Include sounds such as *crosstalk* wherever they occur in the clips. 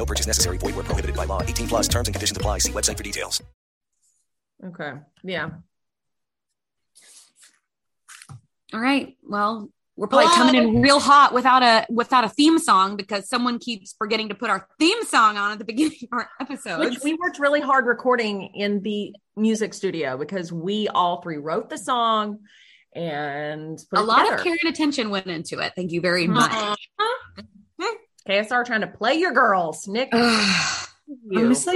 No purchase necessary. Void where prohibited by law. 18 plus terms and conditions apply. See website for details. Okay. Yeah. All right. Well, we're probably coming in real hot without a without a theme song because someone keeps forgetting to put our theme song on at the beginning of our *laughs* episodes. Which we worked really hard recording in the music studio because we all three wrote the song and put a it lot together. of care and attention went into it. Thank you very much. Uh-huh. KSR trying to play your girls. Nick, Ugh. *sighs* you. Honestly,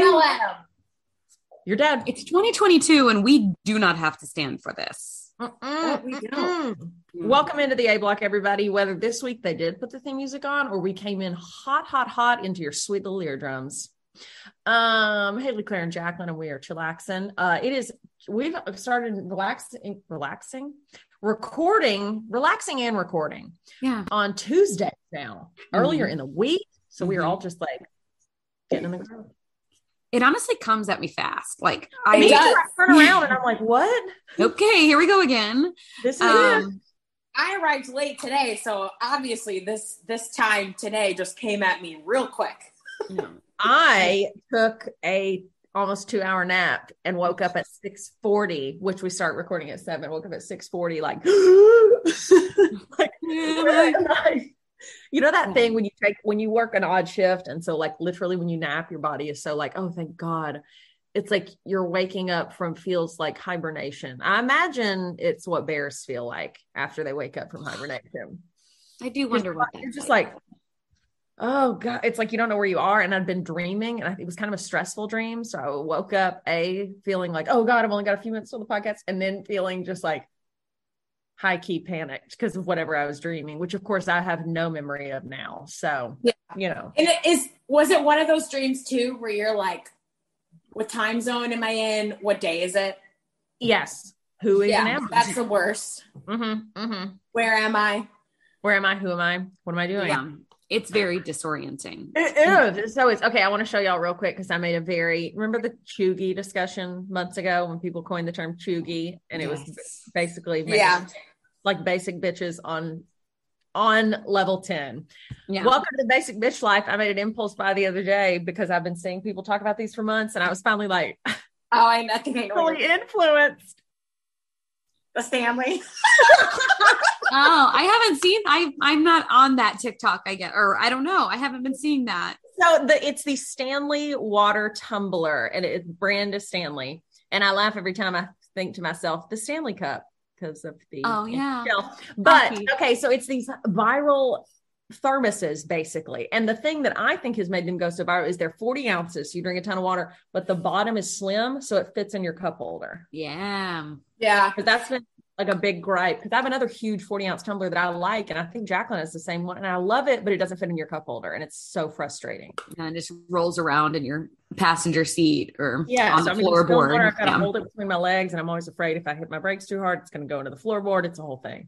you're dead. it's 2022 and we do not have to stand for this. Mm-mm, we don't. Welcome into the A Block, everybody. Whether this week they did put the theme music on or we came in hot, hot, hot into your sweet little eardrums. Um, Haley, Claire, and Jacqueline, and we are chillaxing. Uh, it is we've started relaxing, relaxing, recording, relaxing, and recording Yeah. on Tuesday now. Earlier Mhm. in the week, so we are Mhm. all just like getting in the groove. It honestly comes at me fast. Like I I does. turn around and I'm like, what? *laughs* okay, here we go again. This is. Um, I arrived late today, so obviously this this time today just came at me real quick. I took a almost two hour nap and woke up at 640, which we start recording at seven. Woke up at 640, like, *gasps* like you know that thing mm-hmm. when you take when you work an odd shift, and so like literally when you nap, your body is so like, oh thank God. It's like you're waking up from feels like hibernation. I imagine it's what bears feel like after they wake up from *sighs* hibernation. I do wonder what You're that's just like, oh god, it's like you don't know where you are. And I'd been dreaming, and I, it was kind of a stressful dream. So I woke up a feeling like, oh god, I've only got a few minutes on the podcast, and then feeling just like high key panicked because of whatever I was dreaming, which of course I have no memory of now. So Yeah. you know, And it is was it one of those dreams too where you're like, what time zone am I in? What day is it? yes, who is yeah, that's the worst. Mm-hmm, mm-hmm. Where am I? Where am I? Who am I? What am I doing? yeah. It's very disorienting. It is. So it's okay. I want to show y'all real quick because I made a very remember the chuggy discussion months ago when people coined the term chuggy, and it was basically Yeah. like basic bitches on on level 10 Yeah. welcome to the basic bitch life i made an impulse buy the other day because i've been seeing people talk about these for months and i was finally like *laughs* Oh, I, I think I really influenced the Stanley. *laughs* oh, I haven't seen I I'm not on that TikTok, I get or I don't know. I haven't been seeing that. so the it's the stanley water tumbler and its brand is stanley and i laugh every time i think to myself the stanley cup because of the Oh, yeah. shell. but Hockey. okay so it's these viral thermoses basically and the thing that i think has made them go so viral is they're 40 ounces so you drink a ton of water but the bottom is slim so it fits in your cup holder Yeah. Yeah. but that's been like a big gripe because I have another huge 40 ounce tumbler that I like, and I think Jacqueline has the same one, and I love it, but it doesn't fit in your cup holder, and it's so frustrating. And it just rolls around in your passenger seat or Yeah, on so the I mean, floorboard. water, I've got to Yeah. hold it between my legs, and I'm always afraid if I hit my brakes too hard, it's going to go into the floorboard. It's a whole thing.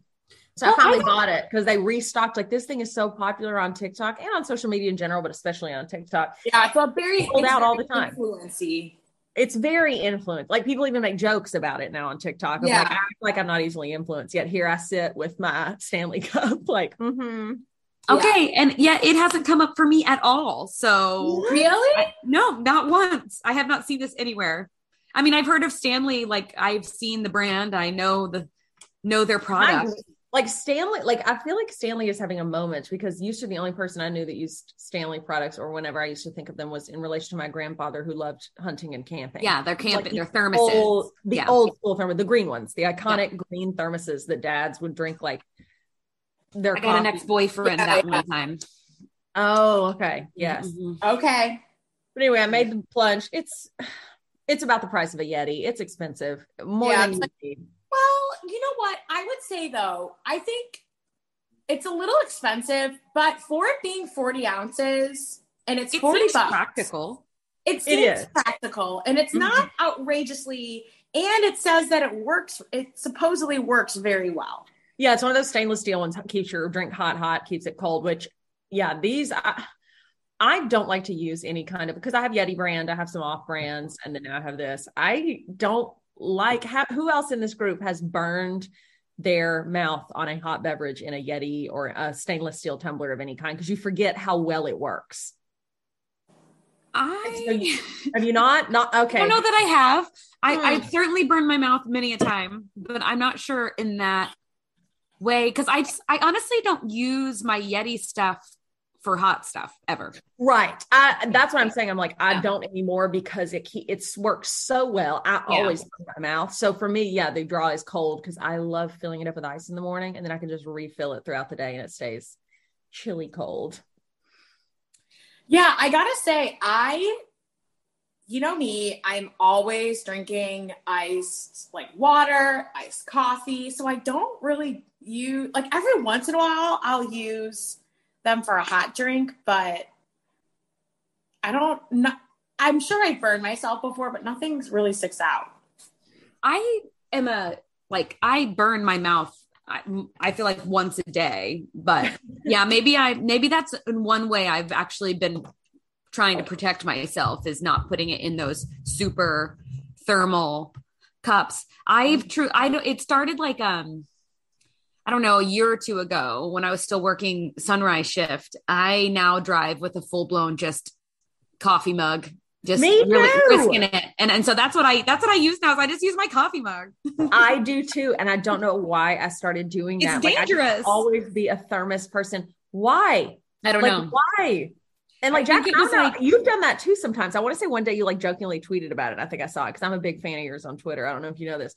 So Well, I finally I- bought it because they restocked. Like this thing is so popular on TikTok and on social media in general, but especially on TikTok. Yeah. It's a very Sold out all the time. Influency. It's very influenced. Like people even make jokes about it now on TikTok. I'm Yeah. like, I act like I'm not easily influenced. Yet here I sit with my Stanley *laughs* Cup, like, mm-hmm. Okay. And yet it hasn't come up for me at all. So Really? I- no, not once. I have not seen this anywhere. I mean, I've heard of Stanley, like I've seen the brand. I know the know their product. Like Stanley, like I feel like Stanley is having a moment because used to be the only person I knew that used Stanley products, or whenever I used to think of them was in relation to my grandfather who loved hunting and camping. Yeah, they're camping, Like they're the thermoses. Old, the Yeah. old school thermos, the green ones, the iconic green thermoses that dads would drink like their I got an ex boyfriend Yeah, that yeah. one time. Oh, okay. Yes. Mhm. Okay. But anyway, I made the plunge. It's it's about the price of a Yeti. It's expensive. More Yeah, than it's you like- need. You know what? I would say though, I think it's a little expensive, but for it being 40 ounces and it's It 40 seems bucks. practical. It It seems is. practical and it's mm-hmm. not outrageously, and it says that it works. It supposedly works very well. Yeah, it's one of those stainless steel ones. That keeps your drink hot, hot, keeps it cold. Which, yeah, these I, I don't like to use any kind of because I have Yeti brand, I have some off brands, and then I have this. I don't like. Ha- who else in this group has burned their mouth on a hot beverage in a Yeti or a stainless steel tumbler of any kind? Because you forget how well it works. So I you- Have you not? Not okay. I don't know that I have. I, Hmm. I've certainly burned my mouth many a time, but I'm not sure in that way because I just I honestly don't use my Yeti stuff for hot stuff ever. Right. I, that's what I'm saying. I'm like, I Yeah. don't anymore because it ke- it's works so well. I Yeah. always put my mouth. So for me, yeah, the draw is cold because I love filling it up with ice in the morning, and then I can just refill it throughout the day, and it stays chilly cold. Yeah, I gotta say, I, you know me, I'm always drinking iced like water, iced coffee. So I don't really use like every once in a while I'll use them for a hot drink, but I don't. know. I'm sure I burned myself before, but nothing really sticks out. I am a like I burn my mouth. I, I feel like once a day, but *laughs* yeah, maybe I maybe that's in one way I've actually been trying to protect myself is not putting it in those super thermal cups. I've true I know it started like um I don't know a year or two ago when I was still working sunrise shift. I now drive with a full blown just coffee mug. Just Me really too. risking it, and and so that's what I that's what I use now. Is I just use my coffee mug. *laughs* I do too, and I don't know why I started doing It's that. Like, I dangerous. always be a thermos person. Why? I don't like know. why? And like I think Jack, was I don't know, like- you've done that too sometimes. I want to say one day you like jokingly tweeted about it. I think I saw it because I'm a big fan of yours on Twitter. I don't know if you know this.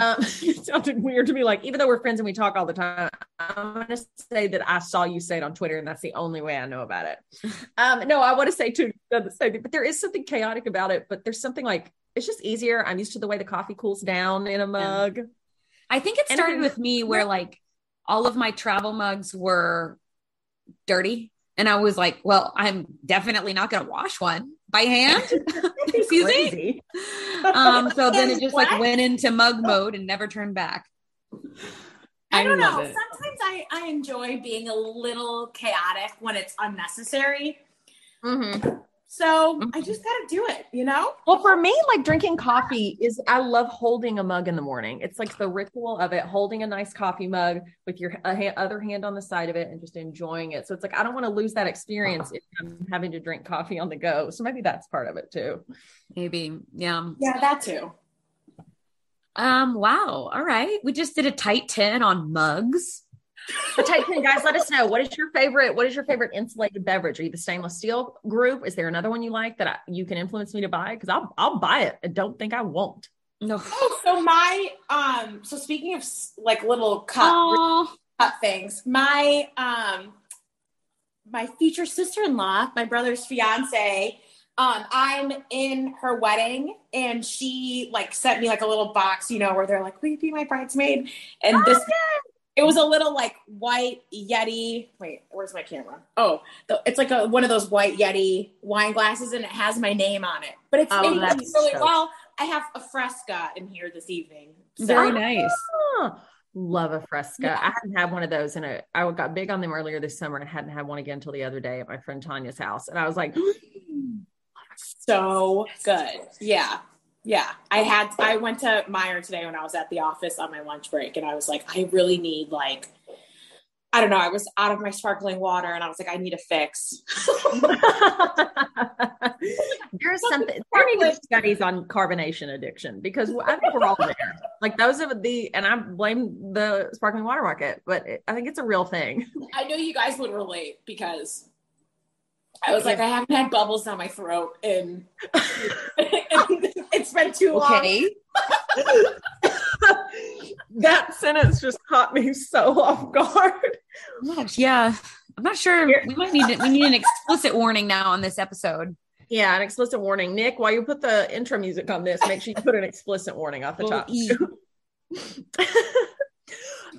Um, *laughs* it sounded weird to me. Like even though we're friends and we talk all the time, I'm going to say that I saw you say it on Twitter, and that's the only way I know about it. *laughs* Um, no, I want to say too, the same but there is something chaotic about it. But there's something like it's just easier. I'm used to the way the coffee cools down in a mug. I think it started with me where like all of my travel mugs were dirty. And I was like, well, I'm definitely not going to wash one by hand. *laughs* *laughs* Excuse me. Um, so then it just like went into mug mode and never turned back. I don't know. it. Sometimes I, I enjoy being a little chaotic when it's unnecessary. Mhm. So I just gotta do it, you know? Well, for me, like drinking coffee is, I love holding a mug in the morning. It's like the ritual of it, holding a nice coffee mug with your other hand on the side of it and just enjoying it. So it's like, I don't want to lose that experience if I'm having to drink coffee on the go. So maybe that's part of it too. Maybe. Yeah. Yeah, that too. Um, wow. All right. We just did a tight 10 on mugs. But type in, guys, let us know what is your favorite. What is your favorite insulated beverage? Are you the stainless steel group? Is there another one you like that I, you can influence me to buy? Because I'll I'll buy it. I don't think I won't. No. Oh, so my um so speaking of like little cup Oh, cup things, my um my future sister-in-law, my brother's fiance, um, I'm in her wedding and she like sent me like a little box, you know, where they're like, Will you be my bridesmaid? And this it was a little like white Yeti. Wait, where's my camera? Oh, the, it's like a one of those white Yeti wine glasses, and it has my name on it. But it's Oh, made really so- well. I have a fresca in here this evening. So- very nice. Ah, love a fresca. Yeah. I haven't had one of those in a. I got big on them earlier this summer, and I hadn't had one again until the other day at my friend Tanya's house, and I was like, *gasps* so good. Yeah. Yeah. I had I went to Meijer today when I was at the office on my lunch break and I was like, I really need like I don't know, I was out of my sparkling water and I was like, I need a fix. *laughs* There's something. There need to be studies on carbonation addiction because I think we're all there. Like those are the, and I blame the sparkling water market, but it, I think it's a real thing. I know you guys would relate because I was like, I haven't had bubbles down my throat and *laughs* it's been too long. Okay. *laughs* that sentence just caught me so off guard. Gosh, yeah. I'm not sure. We might need. We need an explicit warning now on this episode. Yeah, an explicit warning. Nick, while you put the intro music on this, make sure you put an explicit warning off the top. *laughs*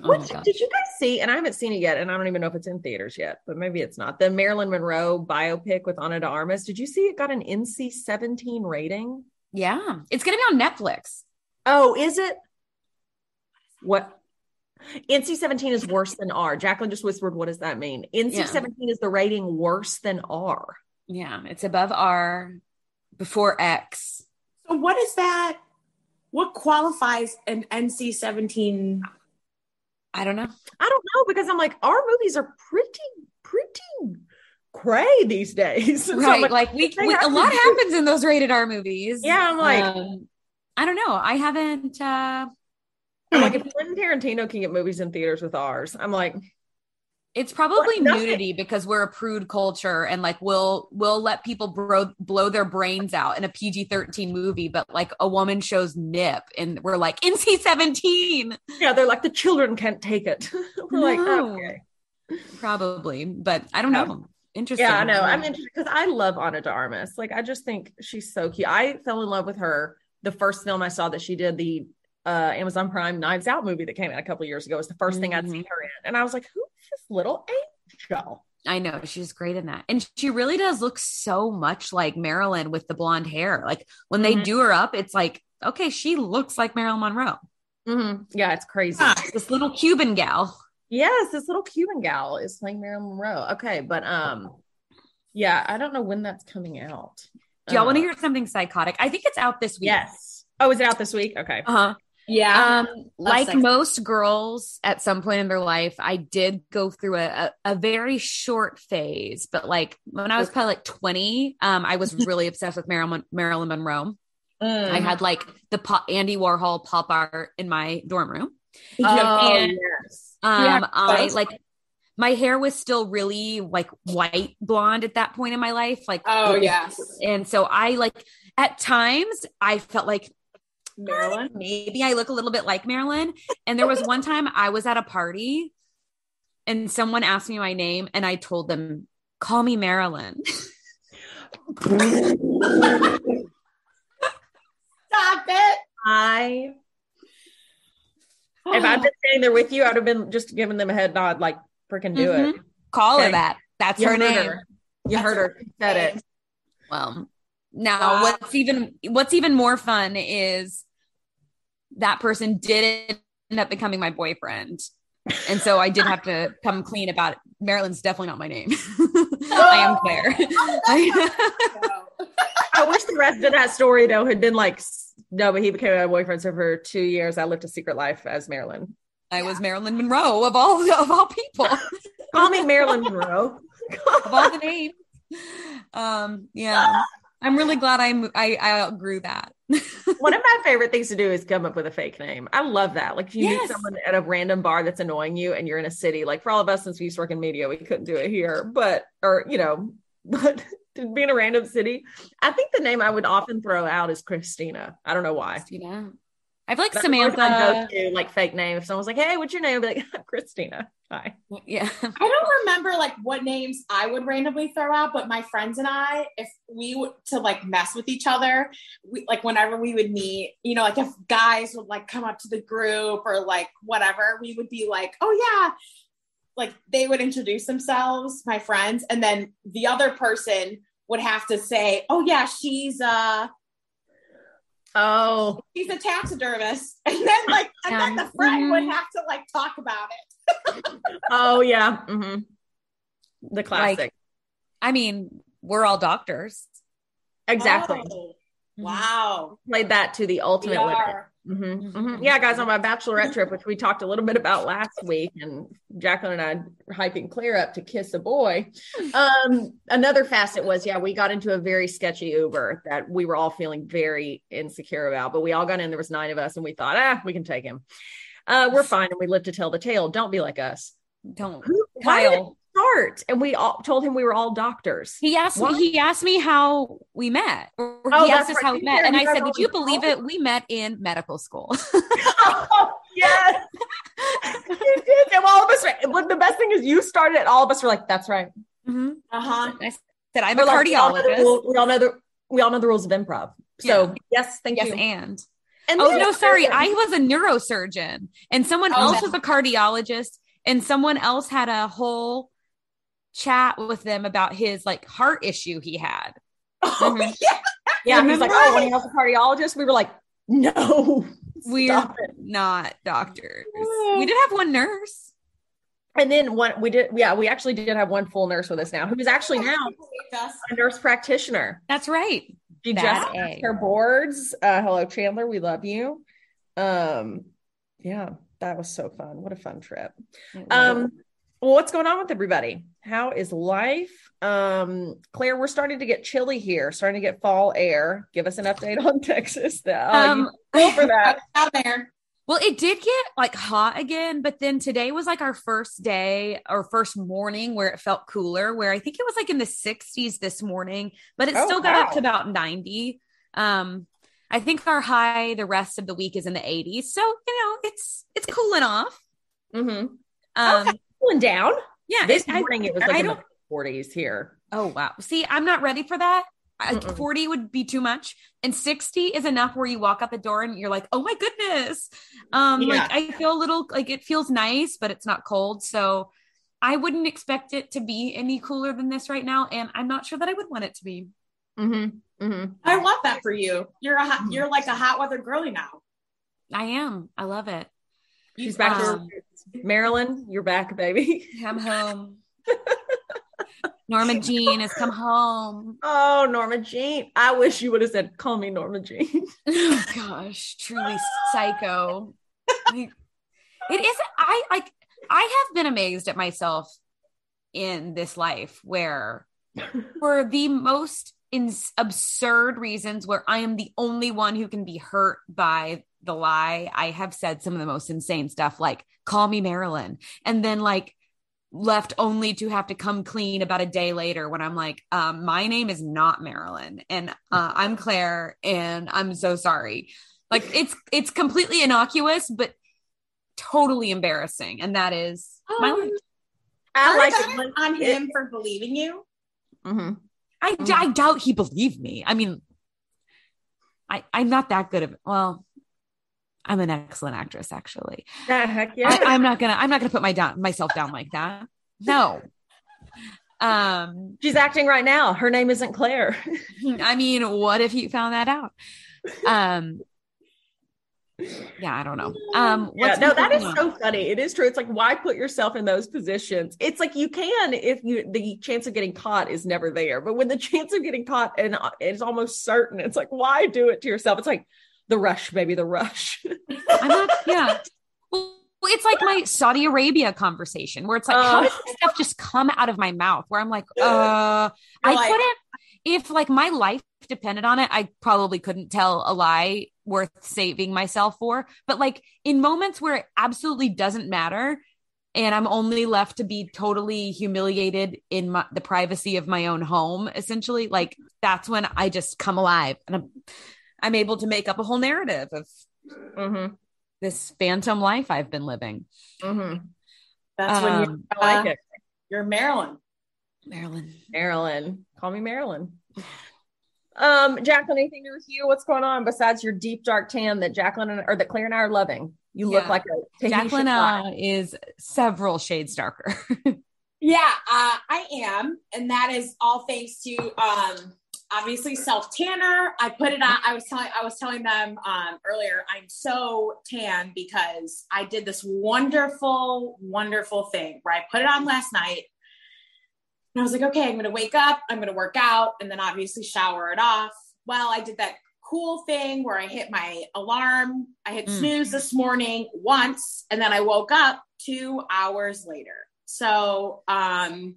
What Oh. Did you guys see? And I haven't seen it yet, and I don't even know if it's in theaters yet, but maybe it's not. The Marilyn Monroe biopic with Ana de Armas. Did you see it got an NC 17 rating? Yeah. It's going to be on Netflix. Oh, is it? What? NC 17 is worse than R. Jacqueline just whispered, What does that mean? NC Yeah. 17 is the rating worse than R. Yeah. It's above R, before X. So what is that? What qualifies an NC seventeen? I don't know. I don't know because I'm like, our movies are pretty, pretty cray these days. *laughs* So I'm right. Like, we, we a lot happens in those rated R movies. Yeah, I'm like, Um, I don't know. I haven't, uh, I'm like, if Quentin Tarantino can get movies in theaters with ours, I'm like, It's probably nudity because we're a prude culture and like we'll we'll let people bro- blow their brains out in a PG-13 movie, but like a woman shows nip and we're like NC-17 yeah, they're like, the children can't take it. *laughs* We're like, No. okay. probably, but I don't know. Interesting. Yeah, I know. I'm interested because I love Ana de Armas. Like, I just think she's so cute. I fell in love with her. The first film I saw that she did, the uh, Amazon Prime Knives Out movie that came out a couple years ago, was the 1st thing I'd seen her in, and I was like, "Who is this little angel?" I know she's great in that. And she really does look so much like Marilyn with the blonde hair. Like when they Mhm. do her up, it's like, okay, she looks like Marilyn Monroe. Mhm. Yeah, it's crazy. Ah. This little Cuban gal. Yes, this little Cuban gal is playing Marilyn Monroe. Okay, but um, yeah, I don't know when that's coming out. Do y'all want to Uh, hear something psychotic? I think it's out this week. Yes. Oh, is it out this week? Okay. Uh-huh. Yeah. Um, like sex. most girls at some point in their life, I did go through a, a, a very short phase, but like when I was probably like 20, um, I was really obsessed with Marilyn, Marilyn Monroe. Mm. I had like the pop, Andy Warhol pop art in my dorm room. Oh, and- yes. Um, Yeah, I like my hair was still really like white blonde at that point in my life. Like, oh yes, And so I like at times I felt like Marilyn. maybe I look a little bit like Marilyn. And there was one time I was at a party and someone asked me my name and I told them, call me Marilyn. Stop it. I if I'd been standing there with you, I'd have been just giving them a head nod, like freaking do it. Mm-hmm. Call her that. That's You her heard name. her. You heard her. She said it. Well, now Wow. what's even what's even more fun is that person did end up becoming my boyfriend. And so I did have to come clean about it. Marilyn's definitely not my name. *laughs* I am Claire. *laughs* *laughs* I wish the rest of that story though had been like no, but he became my boyfriend. So for two years, I lived a secret life as Marilyn. I was Marilyn Monroe of all of all people. Call me Marilyn Monroe. of all the names. Um, yeah, I'm really glad I mo- I, I outgrew that. *laughs* One of my favorite things to do is come up with a fake name. I love that. Like if you Yes. meet someone at a random bar that's annoying you and you're in a city, like for all of us, since we used to work in media, we couldn't do it here, but, or, you know, *laughs* but to be in a random city, I think the name I would often throw out is Christina. I don't know why. Know, I feel like That's Samantha. go-to, like fake name. If someone's like, "Hey, what's your name?" I'd be like, "I'm *laughs* Christina." Hi. Yeah, I don't remember like what names I would randomly throw out, but my friends and I, if we would to like mess with each other, we like whenever we would meet, you know, like if guys would like come up to the group or like whatever, we would be like, oh yeah, like they would introduce themselves, my friends, and then the other person would have to say, oh yeah, she's uh Oh, he's a taxidermist, *laughs* and then like and then the friend would have to like talk about it. *laughs* oh yeah. hmm The classic. I mean, we're all doctors. exactly. Oh, wow. Played that to the ultimate. Mhm, Mhm. mhm. Yeah, guys, on my bachelorette trip, which we talked a little bit about last week, and Jacqueline and I hyping Claire up to kiss a boy. Um, another facet was, yeah, we got into a very sketchy Uber that we were all feeling very insecure about, but we all got in. There was nine of us, and we thought, ah, we can take him. Uh, we're fine, and we live to tell the tale. Don't be like us. Don't, Who, Kyle. Start? And we all told him we were all doctors. He asked Why? me. He asked me how we met. Or Oh, he asked us right. how we met, and I said, "Would you believe it? We met in medical school." oh, *laughs* *laughs* yes. *laughs* you did. And all of us, but the best thing is you started it. All of us were like, that's right. Mhm. Uh-huh. I said, "I'm We're a like, we all the cardiologist." rule- We all know the we all know the rules of improv. So Yeah. yes, thank yes, you. and And Oh no, sorry. I was a neurosurgeon and someone Oh, else no. was a cardiologist and someone else had a whole chat with them about his like heart issue he had. *laughs* Oh, Mhm. yeah. yeah, he's like, oh, when he was a cardiologist, we were like, no, *laughs* We're not doctors. We did have one nurse. And then one, we did, yeah, we actually did have one full nurse with us now, who is actually now a nurse practitioner. That's right. She Bad just passed her boards. Uh, hello, Chandler. We love you. Um, yeah, that was so fun. What a fun trip. Um, well, what's going on with everybody? How is life? Um, Claire, we're starting to get chilly here, starting to get fall air. Give us an update on *laughs* Texas. Though. Um, you go for *laughs* that. out there. Well, it did get like hot again, but then today was like our first day or first morning where it felt cooler, where I think it was like in the 60s this morning, but it Oh, still got up to about 90. Um, I think our high the rest of the week is in the 80s. So, you know, it's it's cooling off. Mm-hmm. Um Okay. Cooling down. yeah, This I- morning it was I like in the don't- 40s here. Oh wow. See, I'm not ready for that. I- Mm-mm. 40 would be too much. And 60 is enough where you walk out the door and you're like, "Oh my goodness." Um Yeah. like I feel a little like it feels nice, but it's not cold. So I wouldn't expect it to be any cooler than this right now and I'm not sure that I would want it to be. Mm-hmm. Mm-hmm. I love that for you. You're a hot, you're like a hot weather girly now. I am. I love it. She's back to Um. Marilyn, you're back, baby. I'm home. *laughs* Norma Jean has come home. Oh, Norma Jean. I wish you would have said, call me Norma Jean. oh gosh, truly psycho. It is I like I have been amazed at myself in this life where for the most in absurd reasons where I am the only one who can be hurt by the lie, I have said some of the most insane stuff like call me Marilyn and then like left only to have to come clean about a day later when I'm like, um, my name is not Marilyn and uh, I'm Claire and I'm so sorry. Like it's it's completely innocuous, but totally embarrassing. And that is my life. I like Part it. of when- it on him for believing you. Mhm. I, I doubt he believed me. I mean, I I'm not that good of well, I'm an excellent actress, actually. Yeah, heck yeah. I, I'm not gonna I'm not gonna put my down myself down like that. No. Um, She's acting right now. Her name isn't Claire. I mean, what if you found that out? Um, yeah, I don't know. Um, Yeah, no, that is on? so funny. It is true. It's like why put yourself in those positions? It's like you can if you the chance of getting caught is never there. But when the *laughs* chance of getting caught and uh, it's almost certain, it's like why do it to yourself? It's like the rush, baby, the rush. I'm not, *laughs* yeah. Well, it's like my Saudi Arabia conversation where it's like, how Uh. does this stuff just come out of my mouth? Where I'm like, uh, I like- couldn't, if like my life depended on it, I probably couldn't tell a lie worth saving myself for. But like in moments where it absolutely doesn't matter, and I'm only left to be totally humiliated in my, the privacy of my own home, essentially, like that's when I just come alive and I'm, I'm able to make up a whole narrative of mm-hmm. this phantom life I've been living. Mm-hmm. That's when you're, Um, I like uh, it. you're Marilyn. Marilyn. Marilyn. Call me Marilyn. Um, Jacqueline, anything to review? What's going on besides your deep dark tan that Jacqueline and, or that Claire and I are loving? You look Yeah. like a Tahitian Jacqueline fly. uh, is several shades darker. *laughs* Yeah, uh, I am, and that is all thanks to um, obviously self tanner. I put it on. I was telling I was telling them um, earlier. I'm so tan because I did this wonderful, wonderful thing where I put it on last night. And I was like, okay, I'm going to wake up, I'm going to work out, and then obviously shower it off. Well, I did that cool thing where I hit my alarm. I hit Mm. snooze this morning once, and then I woke up two hours later. So um,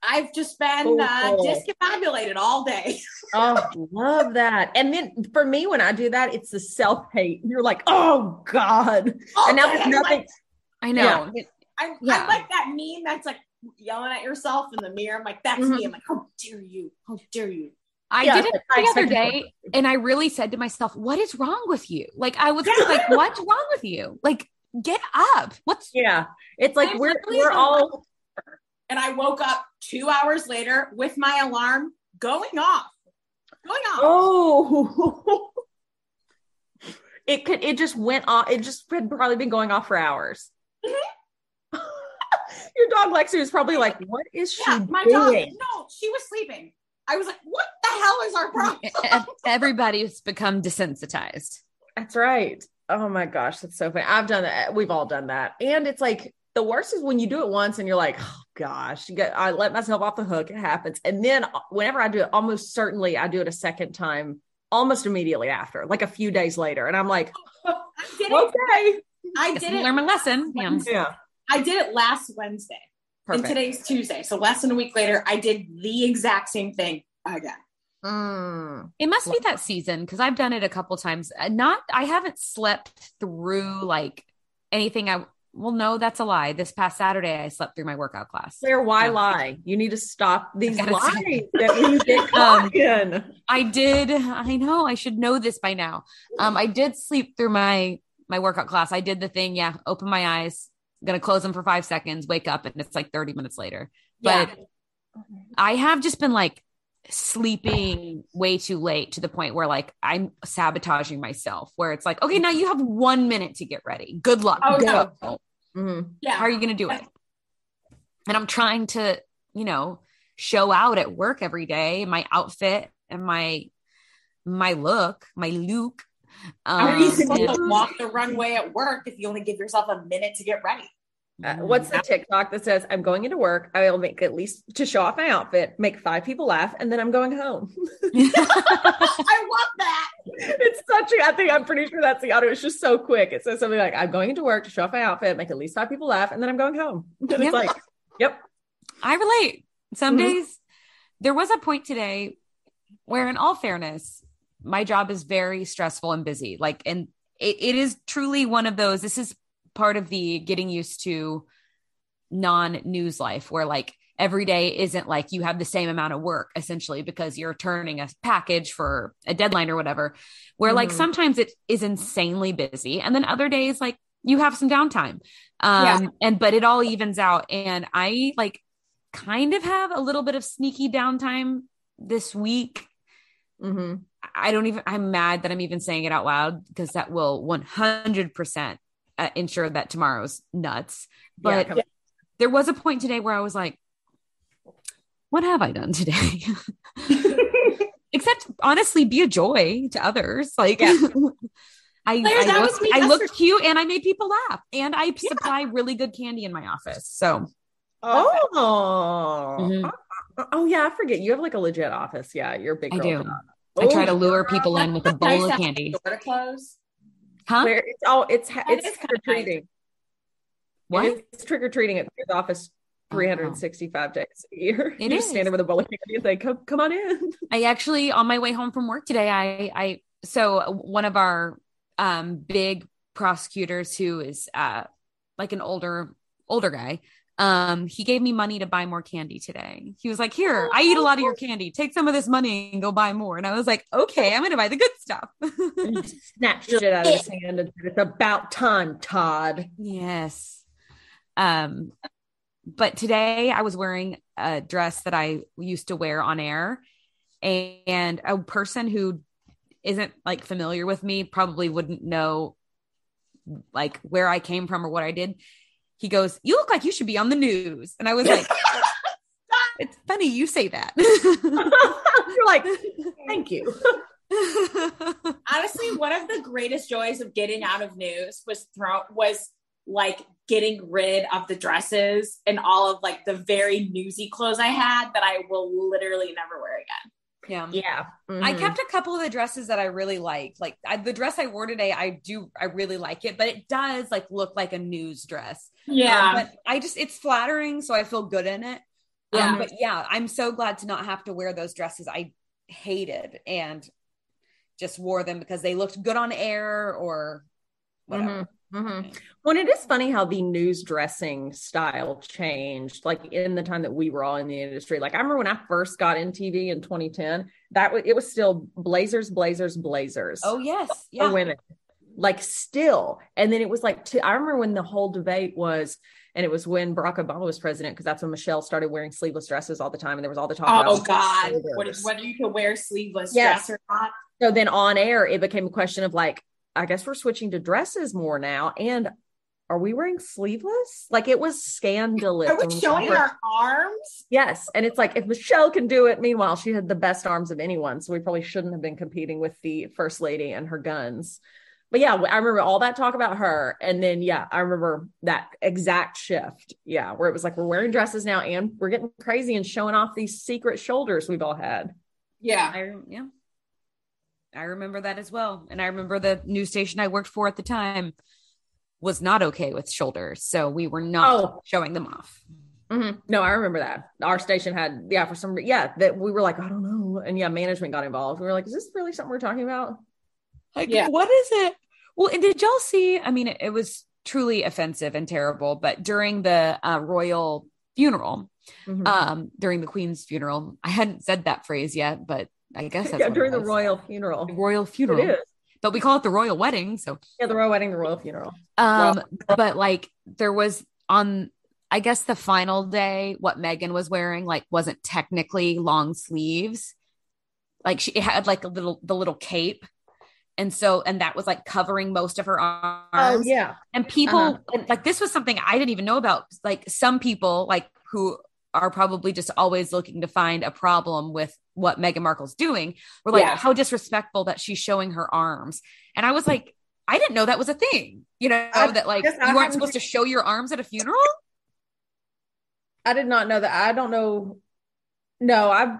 I've just been uh, discombobulated all day. *laughs* Oh, love that. And then for me, when I do that, it's the self hate. You're like, oh God. and now there's I'm nothing. Like, I know. I'm, Yeah. I'm like that meme that's like yelling at yourself in the mirror. I'm like, that's Mhm. me. I'm like, how dare you? How dare you? I Yeah, did it I the other day and I really said to myself, what is wrong with you? Like I was like, *laughs* what's wrong with you? Like get up. What's Yeah. It's like I'm we're we're all And I woke up two hours later with my alarm going off. Going off. oh *laughs* it could it just went off. It just had probably been going off for hours. Your dog Lexi was probably like, "What is she Yeah, my doing?" dog. No, she was sleeping. I was like, "What the hell is our problem?" *laughs* Everybody's become desensitized. That's right. Oh my gosh, that's so funny. I've done that. We've all done that. And it's like the worst is when you do it once and you're like, oh gosh, you get, I let myself off the hook. It happens. And then uh, whenever I do it, almost certainly I do it a second time, almost immediately after, like a few days later. And I'm like, *laughs* I did it. okay. I did I it. learned my lesson. Yeah. Yeah. I did it last Wednesday, Perfect. and today's Tuesday. So less than a week later, I did the exact same thing again. Mm. It must be that season because I've done it a couple times. Uh, Not, I haven't slept through like anything. I well, no, that's a lie. This past Saturday, I slept through my workout class. Claire, why Yeah. lie? You need to stop these lies say- that you get caught in. I did. I know. I should know this by now. Um, I did sleep through my my workout class. I did the thing. Yeah, open my eyes. Gonna close them for five seconds. Wake up, and it's like thirty minutes later. But I have just been like sleeping way too late to the point where like I'm sabotaging myself. Where it's like, okay, now you have one minute to get ready. Good luck. Oh, Go. no. Mhm. yeah. How are you going to do it? And I'm trying to, you know, show out at work every day, my outfit and my my look, my look. How are you Um, supposed and- to walk the runway at work if you only give yourself a minute to get ready? Uh, what's the TikTok that says I'm going into work? I will make at least to show off my outfit, make five people laugh, and then I'm going home. *laughs* I love that. it's such a I think I'm pretty sure that's the audio. It's just so quick. It says something like I'm going into work to show off my outfit, make at least five people laugh, and then I'm going home. *laughs* And Yep. it's like, yep. I relate. Some Mhm. days there was a point today where, in all fairness, my job is very stressful and busy. Like, and it, it is truly one of those, this is part of the getting used to non news life where like every day isn't like you have the same amount of work essentially because you're turning a package for a deadline or whatever. Where like Mhm. sometimes it is insanely busy. And then other days, like you have some downtime. Um, Yeah. and but it all evens out. And I like kind of have a little bit of sneaky downtime this week. hmm I don't even, I'm mad that I'm even saying it out loud because that will 100% uh, ensure that tomorrow's nuts. But come- there was a point today where I was like, what have I done today? *laughs* Except honestly, be a joy to others. Like, Yeah. *laughs* I, Claire, I, that look, was me I look yesterday. cute and I made people laugh and I supply really good candy in my office. So Oh. Mhm. Oh yeah, I forget. You have like a legit office. Yeah, you're a big I girl. I try to Oh, lure people in with a bowl of candy. to. Huh? Where it's oh, it's That it's trick or treating. What? It's trick or treating at the office. Oh, 365 days a year. It you just is. stand there with a bowl of candy and say, "Come, come on in." *laughs* I actually on my way home from work today, I I so one of our um big prosecutors who is uh like an older older guy, um, he gave me money to buy more candy today. He was like, Here, I eat a lot of your candy. Take some of this money and go buy more. And I was like, Okay, I'm gonna buy the good stuff. *laughs* Snatched it out of his hand and said, "It's about time, Todd." Yes. Um, but today I was wearing a dress that I used to wear on air, and a person who isn't like familiar with me probably wouldn't know like where I came from or what I did. He goes, "You look like you should be on the news," and I was like, *laughs* "It's funny you say that." *laughs* You're like, "Thank you." *laughs* Honestly, one of the greatest joys of getting out of news was throw was like getting rid of the dresses and all of like the very newsy clothes I had that I will literally never wear again. Yeah. Yeah, I Mhm. kept a couple of the dresses that I really liked. Like I, the dress I wore today, I do, I really like it, but it does like look like a news dress. Um, but I just, it's flattering, so I feel good in it. Yeah. Um, but yeah, I'm so glad to not have to wear those dresses I hated and just wore them because they looked good on air or whatever. Mhm. When it is funny how the news dressing style changed, like in the time that we were all in the industry. Like I remember when I first got in TV in 2010, that was it was still blazers, blazers, blazers Oh yes, for yeah. women, like still. And then it was like I remember when the whole debate was, and it was when Barack Obama was president because that's when Michelle started wearing sleeveless dresses all the time, and there was all the talk. Oh God, what, whether you could wear sleeveless Yes. dress or not. So then on air, it became a question of like, I guess we're switching to dresses more now. And are we wearing sleeveless? Like it was scandalous. Are we showing our arms? Yes. And it's like if Michelle can do it, meanwhile, she had the best arms of anyone. So we probably shouldn't have been competing with the first lady and her guns. But yeah, I remember all that talk about her. And then, yeah, I remember that exact shift. Yeah, where it was like, we're wearing dresses now and we're getting crazy and showing off these secret shoulders we've all had. Yeah. I, yeah. I remember that as well. And I remember the news station I worked for at the time was not okay with shoulders. So we were not Oh. showing them off. Mhm. No, I remember that. Our station had, yeah, for some, yeah, that we were like, I don't know. And yeah, management got involved. We were like, is this really something we're talking about? Like, Yeah. what is it? Well, and did y'all see? I mean, it, it was truly offensive and terrible, but during the uh, royal funeral, Mhm. um, during the queen's funeral, I hadn't said that phrase yet, but I guess that's yeah, during the royal funeral. The royal funeral, is. but we call it the royal wedding. So, Yeah, the royal wedding, the royal funeral. um, but like there was on, I guess the final day, what Meghan was wearing like wasn't technically long sleeves. Like she it had like a little the little cape. And so, and that was like covering most of her arms. Oh, yeah. And people Uh-huh. like this was something I didn't even know about. Like some people like who are probably just always looking to find a problem with what Meghan Markle's doing We're like Yeah. how disrespectful that she's showing her arms. And I was like, I didn't know that was a thing. You know, I that like you weren't supposed to show your arms at a funeral. I did not know that. I don't know. No, I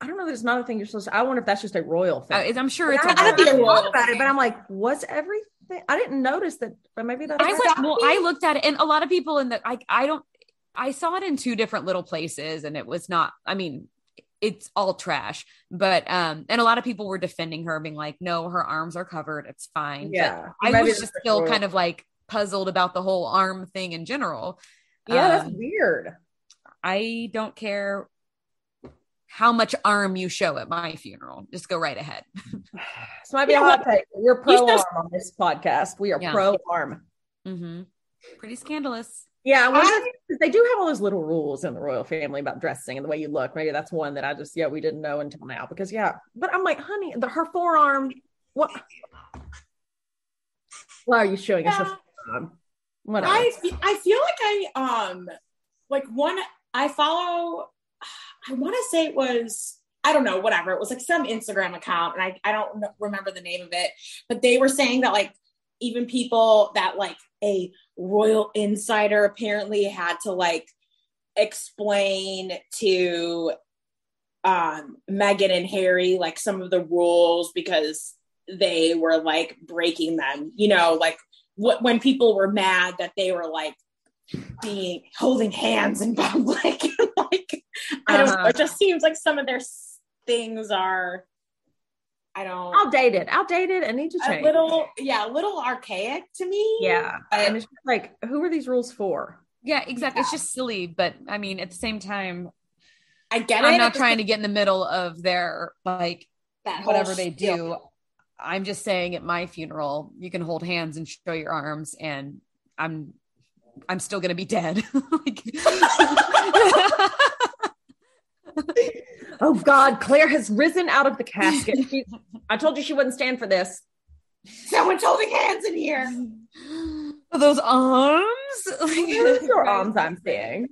I don't know that it's not a thing you're supposed to. I wonder if that's just a royal Uh, thing. I'm sure it's I, a I That'd be didn't a know royal about it, but I'm like, was everything? I didn't notice that, but maybe that's. I went well, I looked at it and a lot of people in the I I don't I saw it in two different little places and it was not I mean it's all trash but um and a lot of people were defending her being like no her arms are covered it's fine Yeah, but I was just still royal. kind of like puzzled about the whole arm thing in general Yeah, that's Um, weird. I don't care how much arm you show at my funeral just go right ahead This might be you a hot take. We're pro arm on this podcast. We are Yeah. pro arm. Mm-hmm. pretty scandalous Yeah, I wonder I- if- they do have all those little rules in the royal family about dressing and the way you look. Maybe that's one that I just yeah we didn't know until now because yeah, but I'm like, honey, the, her forearm. What? Why are you showing us? Yeah. Forearm? Whatever. I fe- I feel like I um like one I follow I want to say it was I don't know whatever it was like some Instagram account and I I don't remember the name of it but they were saying that like even people that like a royal insider apparently had to like explain to um Meghan and Harry like some of the rules because they were like breaking them you know like wh- when people were mad that they were like being holding hands in public *laughs* like i don't know Uh-huh. it just seems like some of their things are i don't outdated, outdated, and need to a change. little yeah a little archaic to me yeah, I- and it's just like, who are these rules for? yeah exactly it's just silly but I mean at the same time i get it I'm not trying to get in the middle of their like that whatever they spiel. do. I'm just saying at my funeral, you can hold hands and show your arms, and I'm I'm still gonna be dead. *laughs* Like- *laughs* *laughs* Oh God, Claire has risen out of the casket. *laughs* She, I told you she wouldn't stand for this. someone's holding hands in here Those arms, *laughs* Where's your arms I'm seeing?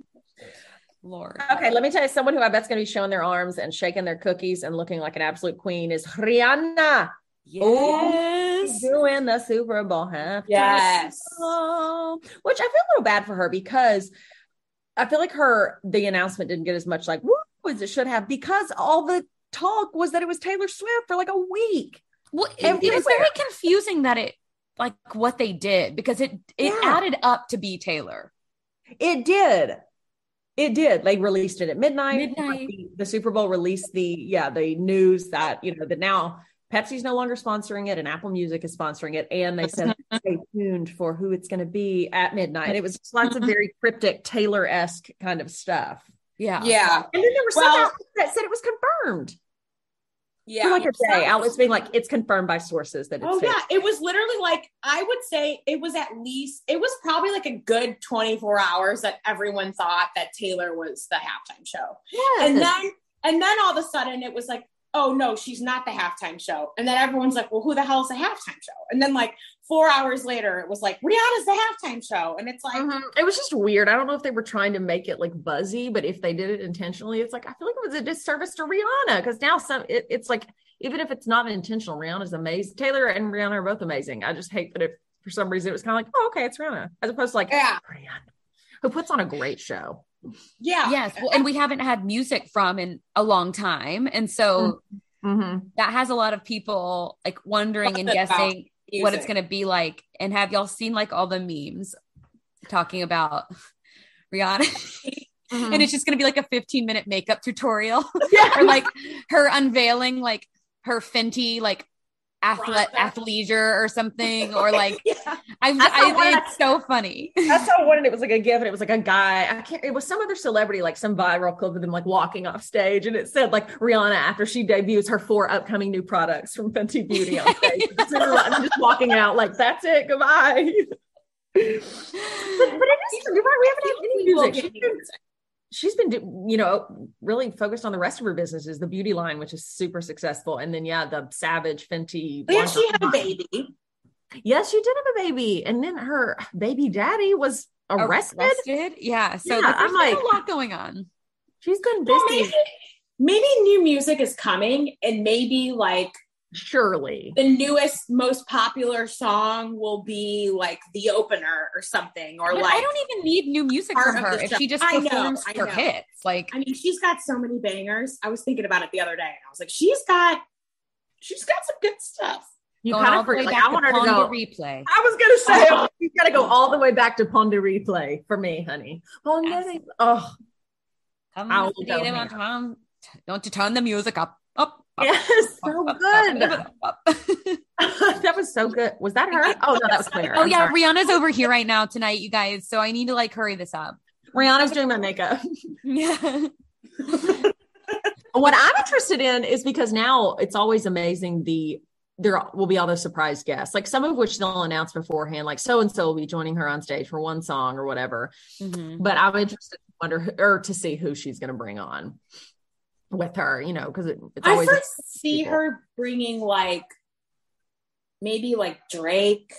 Lord. Okay, let me tell you someone who I bet's going to be showing their arms and shaking their cookies and looking like an absolute queen is Rihanna. Yes. doing the Super Bowl halftime Yes. show, which I feel a little bad for her because I feel like her the announcement didn't get as much like woo as it should have because all the talk was that it was Taylor Swift for like a week. Well, it, it was very confusing that it like what they did because it it Yeah. added up to be Taylor. It did. It did. They released it at midnight. Midnight. The, the Super Bowl released the yeah the news that you know that now Pepsi's no longer sponsoring it and Apple Music is sponsoring it, and they said *laughs* stay tuned for who it's going to be at midnight. It was lots of *laughs* very cryptic Taylor esque kind of stuff. Yeah. yeah And then there were some Well- outlets that said it was confirmed yeah for like a day. Outlets being like it's confirmed by sources that it's Oh fake. yeah, it was literally like I would say it was at least it was probably like a good 24 hours that everyone thought that Taylor was the halftime show. Yes. And then and then all of a sudden it was like, oh no, she's not the halftime show. And then everyone's like, well, who the hell is the halftime show? And then like four hours later, it was like Rihanna's the halftime show, and it's like Mhm. it was just weird. I don't know if they were trying to make it like buzzy, but if they did it intentionally, it's like I feel like it was a disservice to Rihanna because now some it, it's like even if it's not intentional, Rihanna's amazing. Taylor and Rihanna are both amazing. I just hate that if for some reason it was kind of like, oh, okay, it's Rihanna, as opposed to like yeah, Rihanna, who puts on a great show. yeah, Yes. Well, and we haven't had music from in a long time. And so Mm-hmm. that has a lot of people like wondering and About guessing what it's going to be like. And have y'all seen like all the memes talking about *laughs* Rihanna? Mm-hmm. and it's just going to be like a 15 minute makeup tutorial *laughs* yeah, *laughs* or like her unveiling like her Fenty like athlete athleisure or something or *laughs* like yeah. I, one I it's so funny. That's how I wanted it was like a gift, and it was like a guy. I can't. It was some other celebrity, like some viral clip of them like walking off stage, and it said like Rihanna after she debuts her four upcoming new products from Fenty Beauty on *laughs* stage, and just walking out like that's it, goodbye. *laughs* but, but it is you're right. We haven't had any music. Get She's new been, music. she's been, you know, really focused on the rest of her businesses, the beauty line, which is super successful, and then yeah, the Savage Fenty. Oh, and she had a baby. Yes, she did have a baby, and then her baby daddy was oh, arrested. Arrested? Yeah. So Yeah, there's I'm like- a lot going on. She's been Well, busy, maybe, maybe new music is coming, and maybe like surely. the newest, most popular song will be like the opener or something, or But like I don't even need new music part from her if she just I know, performs I her know. hits. Like I mean, she's got so many bangers. I was thinking about it the other day, and I was like, she's got, she's got some good stuff. You kind of the like I want her to go. replay. I was gonna say oh, oh you got to go all the way back to Pon de Replay for me, honey. Pon Yes. Oh, Come on, Don't you don't you turn the music up, up, up, yes, so good. *laughs* that was so good. Was that her? Oh no, that was Claire. Oh I'm yeah, sorry. Rihanna's over here right now tonight, you guys. So I need to like hurry this up. Rihanna's doing my makeup. Yeah. *laughs* *laughs* what I'm interested in is because now it's always amazing the there will be all those surprise guests, like some of which they'll announce beforehand, like so and so will be joining her on stage for one song or whatever. Mhm. But I'm interested to wonder or to see who she's going to bring on with her, you know, because it, it's I always first see people. her bringing like maybe like Drake.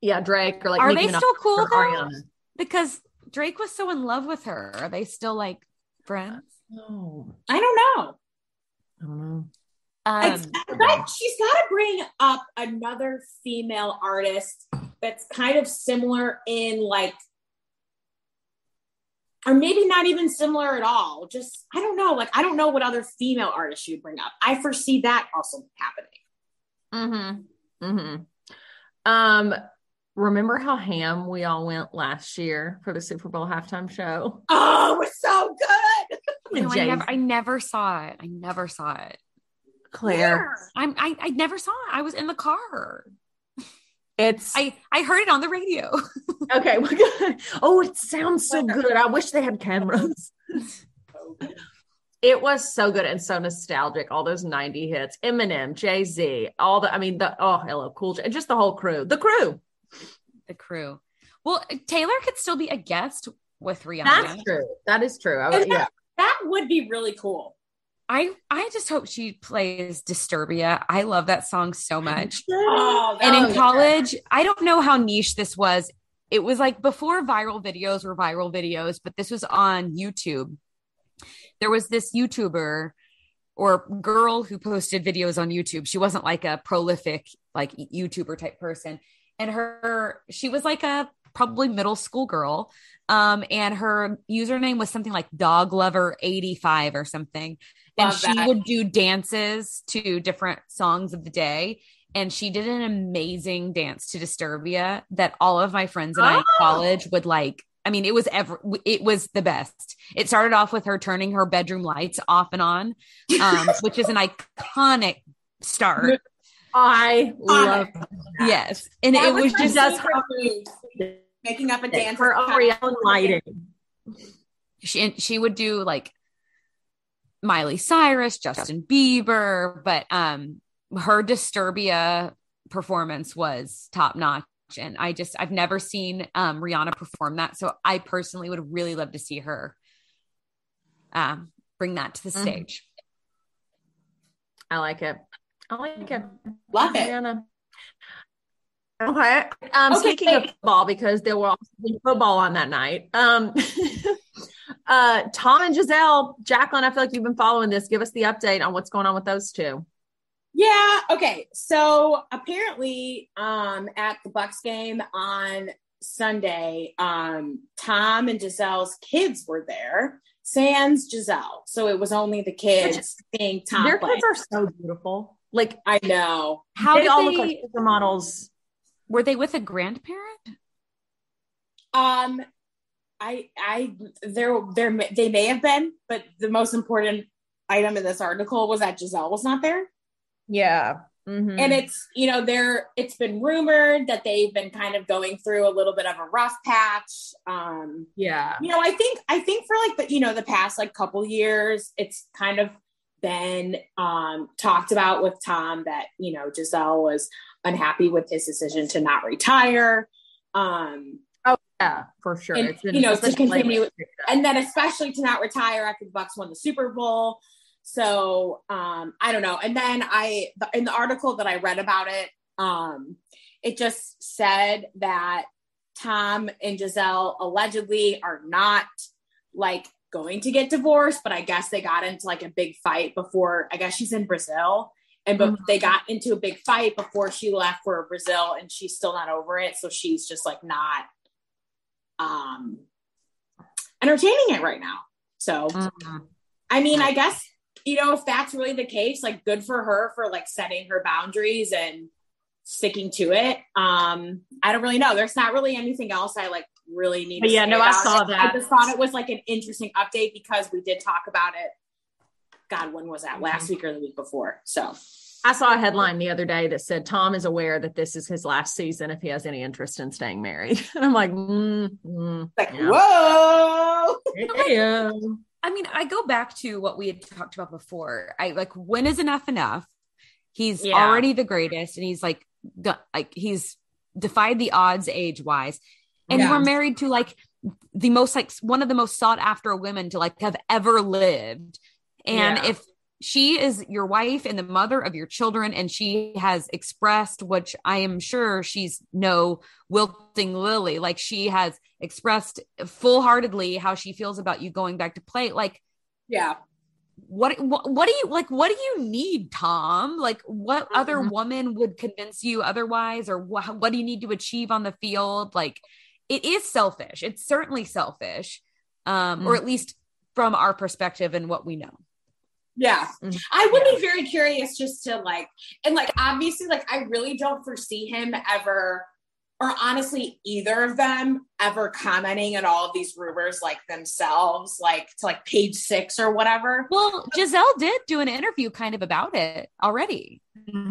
yeah Drake or like Are Nicki they still cool though? Ariana. Because Drake was so in love with her. Are they still like friends? No, I don't know. I don't know. Um, It's- but she's got to bring up another female artist that's kind of similar in like, or maybe not even similar at all. Just I don't know. Like I don't know what other female artists you'd bring up. I foresee that also happening. Mm-hmm. Mm-hmm. Um, remember how ham we all went last year for the Super Bowl halftime show? Oh, it was so good. *laughs* no, I never I never saw it. I never saw it. Claire, I'm I, I never saw it. I was in the car. It's I I heard it on the radio. *laughs* okay. oh, it sounds so good. I wish they had cameras. It was so good and so nostalgic. All those 90 hits, Eminem, Jay Z, all the, I mean, the, oh, hello, cool. J- Just the whole crew. The crew. the crew. Well, Taylor could still be a guest with Rihanna. That's true. That is true. I, would- yeah. That would be really cool. I I just hope she plays Disturbia. I love that song so much. Oh, And in college, I don't know how niche this was. It was like before viral videos were viral videos, but this was on YouTube. There was this YouTuber or girl who posted videos on YouTube. She wasn't like a prolific like YouTuber type person. And her she was like a probably middle school girl. Um and her username was something like dog lover 85 or something. And she that. would do dances to different songs of the day and she did an amazing dance to Disturbia that all of my friends and I in Oh. college would like. I mean, it was ever it was the best. It started off with her turning her bedroom lights off and on, um, *laughs* which is an iconic start. I love Yes, and That it was my just does favorite move. making up a dance her own lighting. she she would do like Miley Cyrus, Justin Bieber, but um her Disturbia performance was top notch and I just I've never seen um Rihanna perform that so I personally would really love to see her um bring that to the Mhm. stage. I like it. I like it. Love it. Diana. Okay. Um, Okay, speaking of wait. football, because there were also be football on that night. Um, *laughs* uh, Tom and Gisele, Jacqueline, I feel like you've been following this. Give us the update on what's going on with those two. Yeah. Okay. So apparently, um, at the Bucs game on Sunday, um, Tom and Gisele's kids were there. Sans Gisele. So it was only the kids seeing Tom Their play. kids are so beautiful. Like I know. How they did all look like supermodels. were they with a grandparent? Um, I, I, there, there, they may have been, but the most important item in this article was that Gisele was not there. Yeah. Mhm. and it's you know there it's been rumored that they've been kind of going through a little bit of a rough patch um yeah. you know i think i think for like the you know the past like couple years it's kind of been um talked about with tom that you know gisele was unhappy with his decision to not retire um Yeah, for sure. And, It's been- you know, to continue- and then especially to not retire after the Bucs won the super bowl so um i don't know and then i the, in the article that i read about it um it just said that tom and gisele allegedly are not like going to get divorced but i guess they got into like a big fight before i guess she's in brazil and but Mhm. they got into a big fight before she left for brazil and she's still not over it so she's just like not um entertaining it right now so Mhm. I mean, I guess, you know, if that's really the case, like good for her for like setting her boundaries and sticking to it. Um, I don't really know. There's not really anything else I like really need to Yeah, no, I saw it. that. I just thought it was like an interesting update because we did talk about it. God, when was that? Last week or the week before? So I saw a headline the other day that said Tom is aware that this is his last season if he has any interest in staying married. *laughs* And I'm like, mm, mm, like, yeah. whoa. Yeah. I mean, I go back to what we had talked about before. I like when is enough enough? He's Yeah. already the greatest, and he's like, got, like he's defied the odds age wise, and you Yeah. were married to like the most like one of the most sought after women to like have ever lived, and Yeah. if she is your wife and the mother of your children, and she has expressed, which I am sure she's no wilting lily, like she has expressed full heartedly how she feels about you going back to play. Like, Yeah. what, what, what do you like? What do you need, Tom? Like, what other Mhm. woman would convince you otherwise, or what, what do you need to achieve on the field? Like, it is selfish. It's certainly selfish, um, or at least from our perspective and what we know. Yeah. Mhm. I would be very curious just to like, and like, obviously, like, I really don't foresee him ever, or honestly, either of them ever commenting on all of these rumors like themselves, like to like page six or whatever. Well, Gisele did do an interview kind of about it already.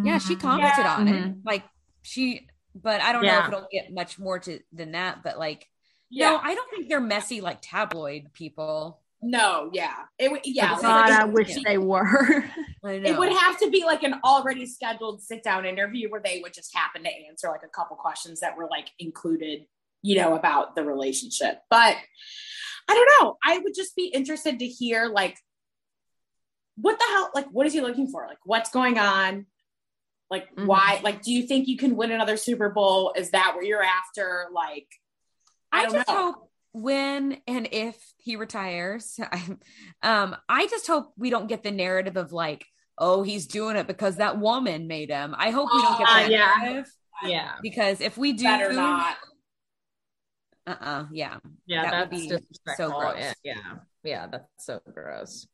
Yeah, she commented Yeah. on it. Mhm. Like she, but I don't know if it'll get much more to than that. But like, Yeah. no, I don't think they're messy like tabloid people. No, yeah. It would, yeah. God, like, I wish they were. *laughs* It would have to be like an already scheduled sit down interview where they would just happen to answer like a couple questions that were like included, you know, about the relationship. But I don't know. I would just be interested to hear like what the hell, like, what is he looking for? Like, what's going on? Like, Mhm. why? Like, do you think you can win another Super Bowl? Is that what you're after? Like, I I, just know. hope when and if he retires, *laughs* I, um, I just hope we don't get the narrative of like, oh, he's doing it because that woman made him. I hope we don't get Uh, that yeah. narrative yeah. because if we do, better not. Uh, uh yeah, Yeah, That would that's be disrespectful. so gross. Yeah, yeah, yeah, that's so gross.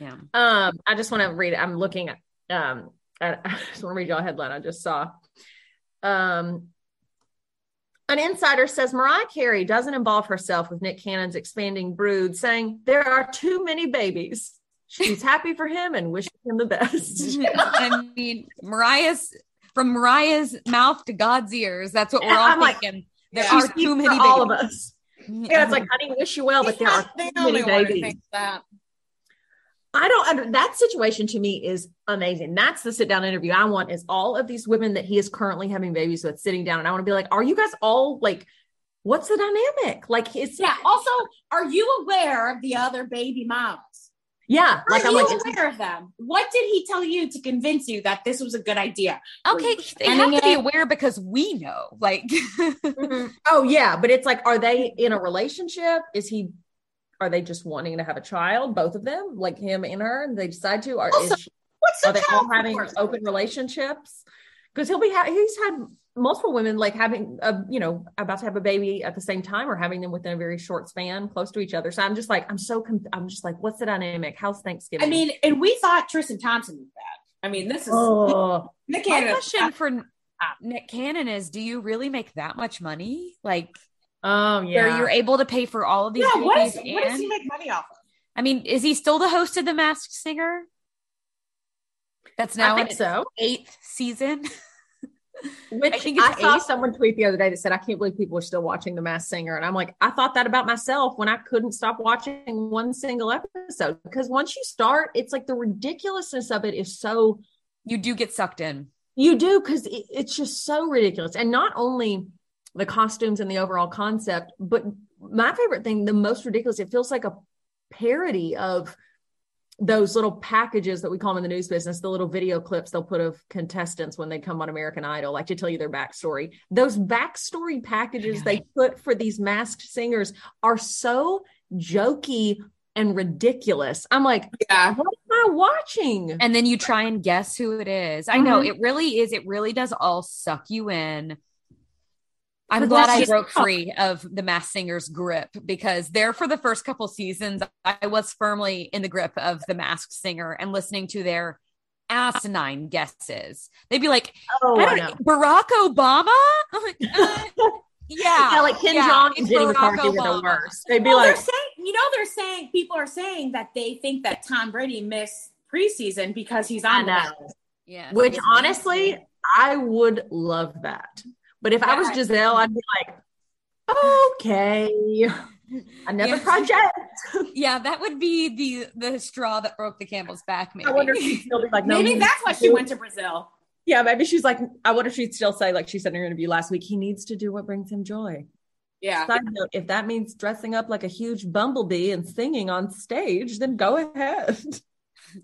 yeah. Um, I just want to read. I'm looking at. Um, I, *laughs* I just want to read y'all a headline I just saw. Um, an insider says Mariah Carey doesn't involve herself with Nick Cannon's expanding brood, saying there are too many babies. She's happy for him and wishes him the best. *laughs* I mean, Mariah's from Mariah's mouth to God's ears. That's what we're all I'm like, thinking. there are too many for all of babies. us. Yeah, it's like, honey, wish you well, but there are too many only one who babies. that. I don't under that situation to me is amazing. That's the sit down interview I want is all of these women that he is currently having babies with sitting down. And I want to be like, are you guys all like, what's the dynamic? Like it's Yeah. Also, are you aware of the other baby moms? Yeah, Like, like Are I'm you like, aware of them? What did he tell you to convince you that this was a good idea? Okay, they have to be aware because we know. Like, *laughs* mm-hmm. oh yeah, but it's like, are they in a relationship? Is he? Are they just wanting to have a child, both of them, like him and her, and they decide to? Or Also, is she, What's the are they all having support? open relationships? Because he'll be ha- he's had multiple women like having a you know about to have a baby at the same time or having them within a very short span, close to each other. So I'm just like, I'm so con- I'm just like, what's the dynamic? How's Thanksgiving? I mean, and we thought Tristan Thompson was bad. I mean, this is oh, Nick my Cannon. question for Nick Cannon is: Do you really make that much money? Like, oh where yeah, you're able to pay for all of these Yeah, what, is, babies what does he make money off of? I mean, is he still the host of The Masked Singer? That's now in think its so. eighth season. *laughs* Which I, I think it's saw someone tweet the other day that said, I can't believe people are still watching The Masked Singer. And I'm like, I thought that about myself when I couldn't stop watching one single episode. Because once you start, it's like the ridiculousness of it is so, You do get sucked in. you do, because it, it's just so ridiculous. And not only the costumes and the overall concept, but my favorite thing, the most ridiculous, it feels like a parody of those little packages that we call them in the news business, the little video clips they'll put of contestants when they come on American Idol, like to tell you their backstory. Those backstory packages they put for these masked singers are so jokey and ridiculous. I'm like, Yeah. what am I watching? And then you try and guess who it is. I know Mhm. it really is. It really does all suck you in. I'm But glad I just- broke free of the Masked Singer's grip because there for the first couple seasons, I was firmly in the grip of the Masked Singer and listening to their asinine guesses. They'd be like, Oh, I I don't know. Barack Obama? Like, *laughs* uh, yeah. Yeah, like Kim yeah, Jeong it's and Jenny Barack McCarthy were the worst. They'd be Well, like, saying, you know, they're saying people are saying that they think that Tom Brady missed preseason because he's on that. Yeah. Which honestly, I would love that. But if I was Gisele, I'd be like, okay, another Yeah. project. yeah, that would be the the straw that broke the camel's back. Maybe. I wonder if she'd still be like, *laughs* no, Maybe that's why she went to Brazil. Yeah, maybe she's like, I wonder if she'd still say, like she said in her interview last week, he needs to do what brings him joy. Yeah. Side note, if that means dressing up like a huge bumblebee and singing on stage, then go ahead.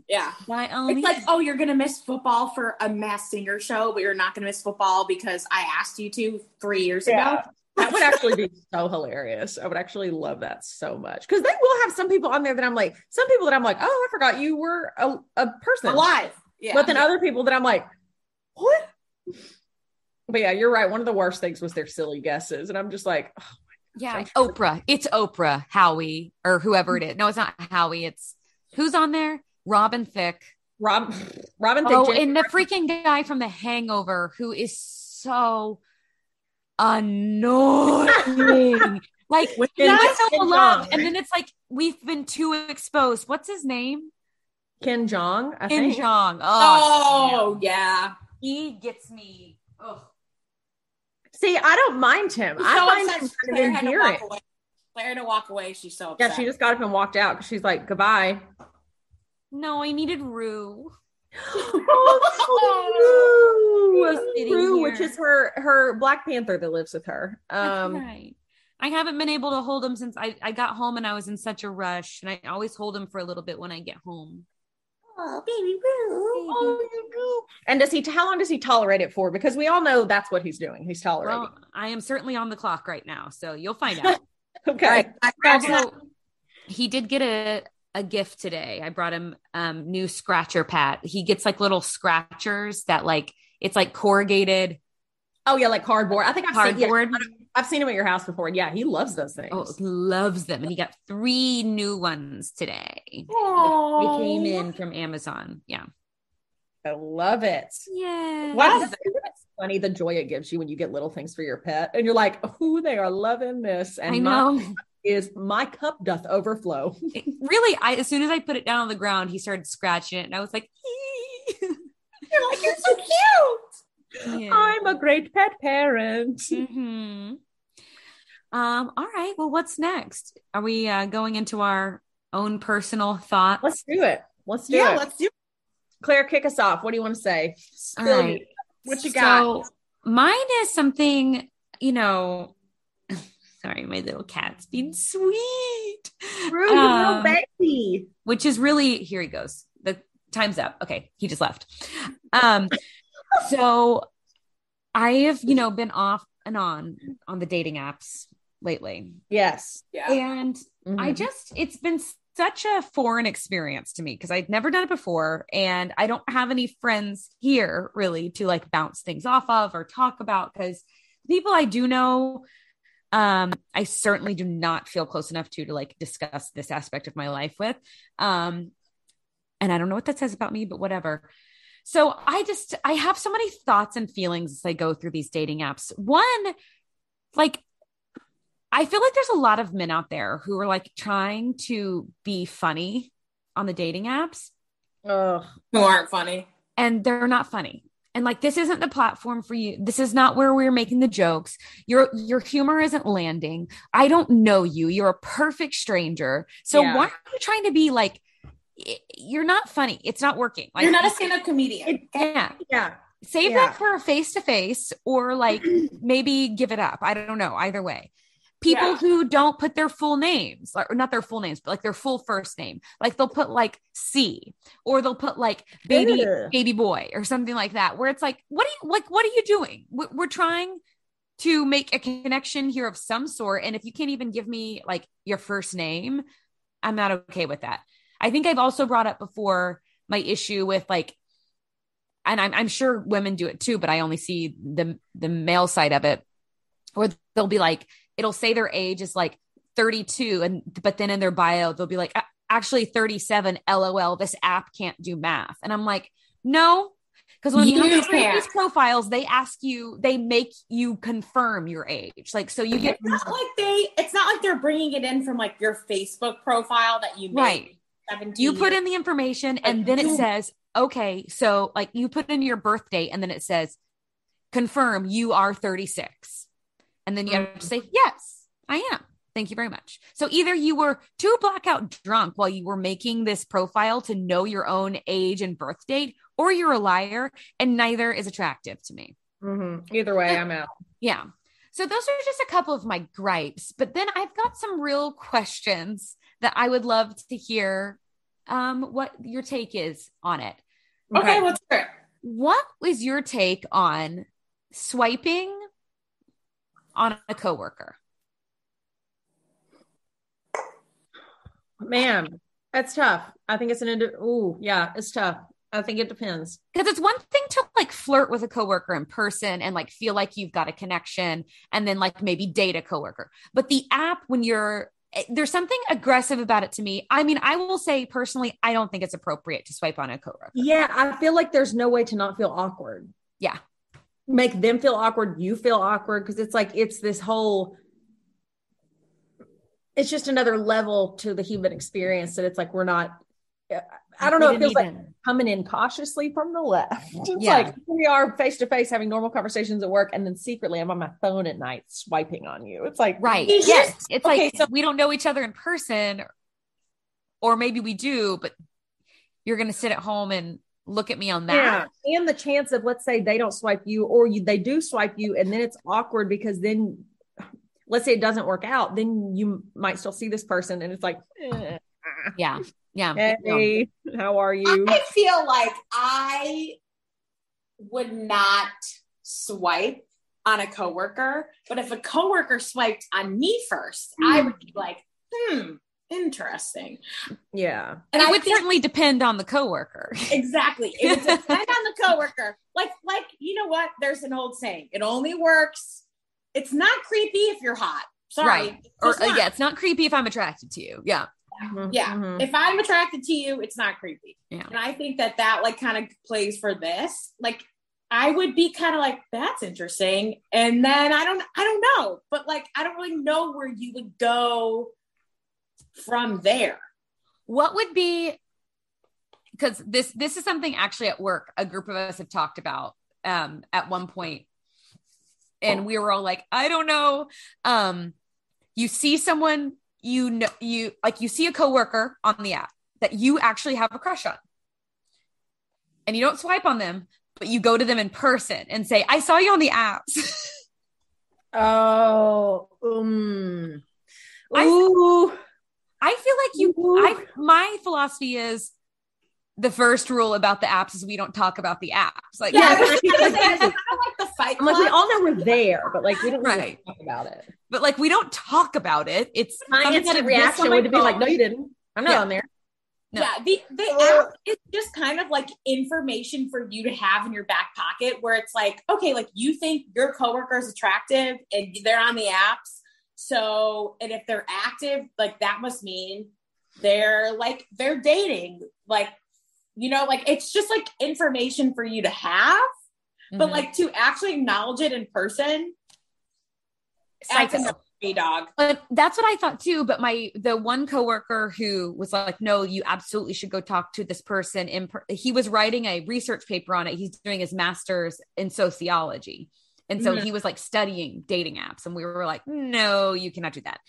Yeah. By all It's means. like, oh, you're gonna miss football for a Masked Singer show, but you're not gonna miss football because I asked you to three years Yeah. ago. That would actually be so hilarious. I would actually love that so much because they will have some people on there that I'm like, some people that I'm like, oh, I forgot you were a, a person. Alive. Yeah. But then other people that I'm like, what? But yeah, you're right. One of the worst things was their silly guesses. And I'm just like, oh, yeah, Oprah. It's Oprah, Howie, or whoever it is. No, it's not Howie. It's who's on there? Robin Thicke. Rob, Robin Thicke. Oh, Thicke, and the freaking guy from The Hangover who is so annoying. *laughs* like With he so Ken beloved, and then it's like we've been too exposed. What's his name? Ken Jeong, I Kim think. Jeong. oh Oh, yeah. he gets me. Oh, See, I don't mind him. She's I so find upset him Claire kind of had to endearing. walk away. Claire had to walk away. She's so upset. Yeah, she just got up and walked out because she's like, goodbye. No, I needed Rue. oh, Just sitting Rue, which is her her Black Panther that lives with her. That's Um, right. I haven't been able to hold him since I, I got home and I was in such a rush. And I always hold him for a little bit when I get home. Oh, baby Rue. Oh, you go. And does he? How long does he tolerate it for? Because we all know that's what he's doing. He's tolerating. Well, I am certainly on the clock right now, so you'll find out. *laughs* okay. Right. I got you. also, he did get a a gift today. I brought him um new scratcher pat. He gets like little scratchers that like it's like corrugated Oh yeah, like cardboard. I think I've seen. cardboard. Yeah, I've seen him at your house before. Yeah, he loves those things. Oh, loves them. And he got three new ones today. They Oh. came in from Amazon. Yeah. I love it. Yeah. Wow, isn't it funny the joy it gives you when you get little things for your pet, and you're like, "Oh, they are loving this." And I know. *laughs* is my cup doth overflow. *laughs* Really, I as soon as I put it down on the ground, he started scratching it, and I was like, *laughs* You're like, you're so cute. yeah. I'm a great pet parent. Mhm. Um. All right. Well, what's next? Are we uh, going into our own personal thoughts? Let's do it. Let's do Yeah, it. let's do It. Claire, kick us off. What do you want to say? All right. What you got? So mine is something, you know. Sorry, my little cat's being sweet. Rude little Um, baby. which is really here he goes. The time's up. Okay, he just left. Um, *laughs* so I have, you know, been off and on on the dating apps lately. Yes. Yeah. And I Mhm. just, it's been such a foreign experience to me because I'd never done it before. And I don't have any friends here really to like bounce things off of or talk about because people I do know, um, I certainly do not feel close enough to to like discuss this aspect of my life with. Um, and I don't know what that says about me, but whatever. So I just I have so many thoughts and feelings as I go through these dating apps. One, like I feel like there's a lot of men out there who are like trying to be funny on the dating apps Ugh. Who aren't funny. and they're not funny. And like this isn't the platform for you. This is not where we're making the jokes. Your your humor isn't landing. I don't know you. You're a perfect stranger. So Yeah. why are you trying to be like you're not funny. It's not working. Like You're not a stand-up comedian. yeah. Yeah. Save Yeah. that for a face to face or like maybe give it up. I don't know. Either way. People Yeah. who don't put their full names, or not their full names, but like their full first name. Like they'll put like C or they'll put like baby baby boy or something like that where it's like what are you like what are you doing? We're, we're trying to make a connection here of some sort and if you can't even give me like your first name, I'm not okay with that. I think I've also brought up before my issue with like and I'm, I'm sure women do it too, but I only see the the male side of it, where they'll be like, it'll say their age is like 32, and but then in their bio they'll be like, actually 37. LOL, this app can't do math, and I'm like, no, because when you, You have these profiles, they ask you, they make you confirm your age, like so you get It's not like they. It's not like they're bringing it in from like your Facebook profile that you made right. you put in the information and then it says okay so like you put in your birth date and then it says confirm you are 36 and then you have to say yes i am thank you very much so either you were too blackout drunk while you were making this profile to know your own age and birth date or you're a liar and neither is attractive to me Mhm. Either way, I'm out. yeah. So those are just a couple of my gripes, but then I've got some real questions that I would love to hear um what your take is on it. Okay, let's hear it. What was your take on swiping on a coworker? Man, that's tough. I think it's an indi- Ooh, yeah, it's tough. I think it depends. Because it's one thing to like flirt with a coworker in person and like feel like you've got a connection and then like maybe date a coworker. But the app, when you're eh, there's something aggressive about it to me. I mean, I will say personally, I don't think it's appropriate to swipe on a coworker. Yeah, I feel like there's no way to not feel awkward. Yeah. Make them feel awkward, you feel awkward because it's like it's this whole it's just another level to the human experience that it's like we're not I don't know, it feels didn't like coming in cautiously from the left. *laughs* It's Yeah. like we are face to face having normal conversations at work, and then secretly I'm on my phone at night swiping on you. It's like right. *laughs* Yes. just- It's okay, like so- we don't know each other in person, or maybe we do, but you're gonna sit at home and look at me on that. Yeah, and the chance of let's say they don't swipe you, or you they do swipe you, and then it's awkward because then let's say it doesn't work out, then you might still see this person, and it's like, eh, Yeah. Yeah. hey, how are you? I feel like I would not swipe on a coworker, but if a coworker swiped on me first, I would be like, hmm, interesting. Yeah, And I it would think- certainly depend on the coworker. *laughs* Exactly. It would depend on the coworker. Like, like you know what? There's an old saying. It only works. It's not creepy if you're hot. Sorry. Right. Or uh, yeah, it's not creepy if I'm attracted to you. Yeah. Yeah. Mhm. If I'm attracted to you, it's not creepy. Yeah. And I think that that like kind of plays for this. Like, I would be kind of like, that's interesting. And then I don't, I don't know, but like, I don't really know where you would go from there. What would be because this this is something actually at work a group of us have talked about um at one point. And we were all like I don't know. Um you see someone you know you like you see a coworker on the app that you actually have a crush on. And you don't swipe on them but you go to them in person and say I saw you on the apps. *laughs* Oh, um, I- ooh, I feel like you, I, my philosophy is the first rule about the apps is we don't talk about the apps. Like, Yeah, Yeah, I was but *laughs* just gonna I- say, it's kind of like the fight I'm like, we all know we're there, but like we don't really Right. talk about it. but like we don't talk about it. It's My something instant reaction would be like, no, you didn't. I'm not Yeah. on there. No. Yeah, the the oh. app is just kind of like information for you to have in your back pocket where it's like, okay, like you think your coworker is attractive and they're on the apps. So, and if they're active, like that must mean they're like they're dating. Like, you know, like it's just like information for you to have, but Mhm. like to actually acknowledge it in person, that's Psycho. enough for dog. But that's what I thought too. But my the one coworker who was like, "No, you absolutely should go talk to this person." In per-. he was writing a research paper on it. He's doing his master's in sociology, and so Mhm. he was like studying dating apps, and we were like, "No, you cannot do that."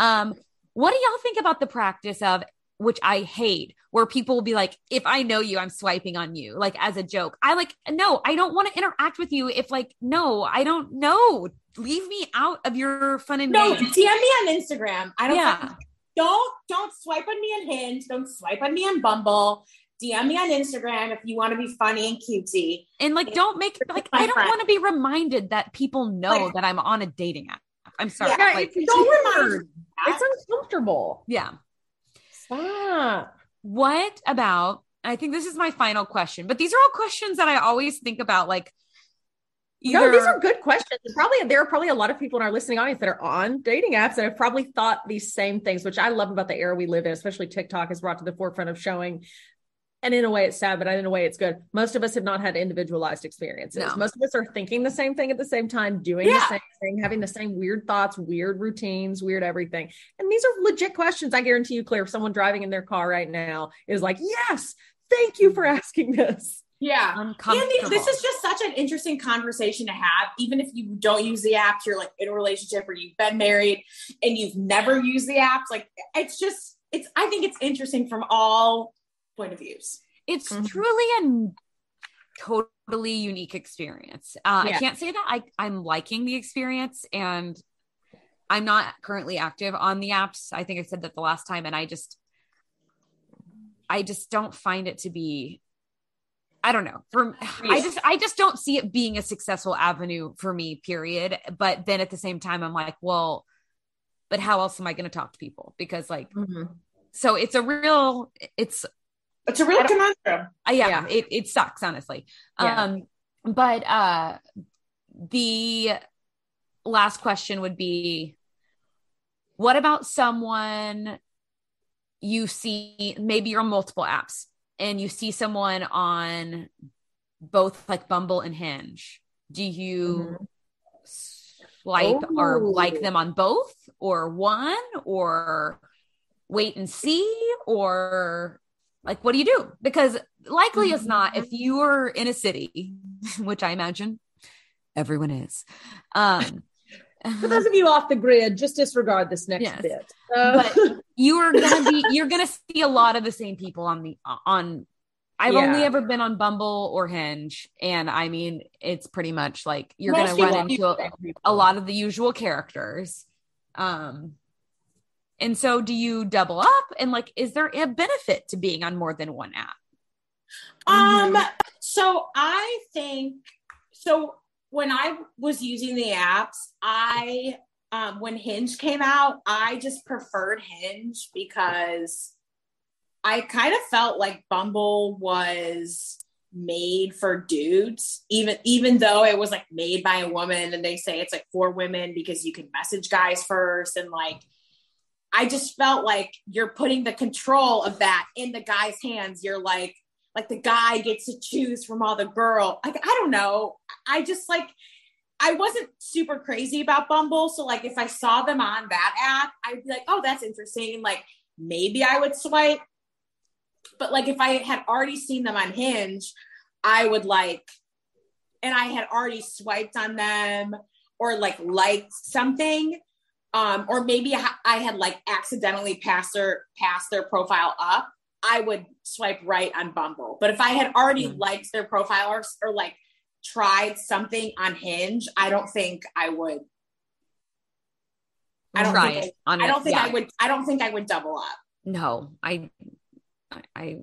Um, what do y'all think about the practice of which I hate, where people will be like, if I know you, I'm swiping on you, like as a joke. I like, no, I don't want to interact with you if like, no, I don't know. Leave me out of your fun and No, games. DM me on Instagram. I don't Yeah. don't don't swipe on me on Hinge. Don't swipe on me on Bumble. DM me on Instagram if you want to be funny and cutesy. And like, don't make like I don't friend. want to be reminded that people know Like- that I'm on a dating app. I'm sorry. Yeah, like, it's Don't remind me. It's uncomfortable. yeah. Stop. What about? I think this is my final question, but these are all questions that I always think about. Like, No, these are good questions. Probably there are probably a lot of people in our listening audience that are on dating apps that have probably thought these same things, which I love about the era we live in, especially TikTok has brought to the forefront of showing. And in a way, it's sad, but in a way, it's good. Most of us have not had individualized experiences. No. Most of us are thinking the same thing at the same time, doing Yeah. the same thing, having the same weird thoughts, weird routines, weird everything. And these are legit questions. I guarantee you, Claire, if someone driving in their car right now is like, yes, thank you for asking this. Yeah. And this is just such an interesting conversation to have, even if you don't use the apps, you're like in a relationship or you've been married and you've never used the apps. Like it's just, it's, I think it's interesting from all point of views. it's Mhm. truly a totally unique experience. Uh, Yeah. I can't say that I, I'm liking the experience and I'm not currently active on the apps. I think I said that the last time, and I just, I just don't find it to be. I don't know. For I just, I just don't see it being a successful avenue for me. Period. But then at the same time, I'm like, well, but how else am I going to talk to people? Because like, so it's a real, it's It's a real I don't- conundrum. uh, yeah, Yeah. It, it sucks honestly Yeah. um but uh the last question would be what about someone you see maybe you're on multiple apps and you see someone on both like bumble and hinge do you swipe or like them on both or one or wait and see or like what do you do because likely as not if you are in a city *laughs* which i imagine everyone is um *laughs* For those of you off the grid, just disregard this next Yes. bit. Uh, but *laughs* you are gonna be you're gonna see a lot of the same people on the on i've Yeah. only ever been on bumble or hinge and i mean it's pretty much like you're Most gonna run into a, a lot of the usual characters um and so do you double up? And like is there a benefit to being on more than one app? Um, so I think so when I was using the apps, I um when Hinge came out, I just preferred Hinge because I kind of felt like Bumble was made for dudes even even though it was like made by a woman. And they say it's like for women because you can message guys first and like I just felt like you're putting the control of that in the guy's hands. You're like, like the guy gets to choose from all the girl. Like, I don't know. I just like, I wasn't super crazy about Bumble. So, like, if I saw them on that app, I'd be like, oh, that's interesting. Like, maybe I would swipe. But like, if I had already seen them on Hinge, I would like, and I had already swiped on them or like liked something um, or maybe I, I had like accidentally passed their passed their profile up, I would swipe right on Bumble. But if I had already Mhm. liked their profile or, or like tried something on Hinge, I don't think I would. I don't try think it on I don't think Yeah. I would. I don't think I would double up. no, I, I,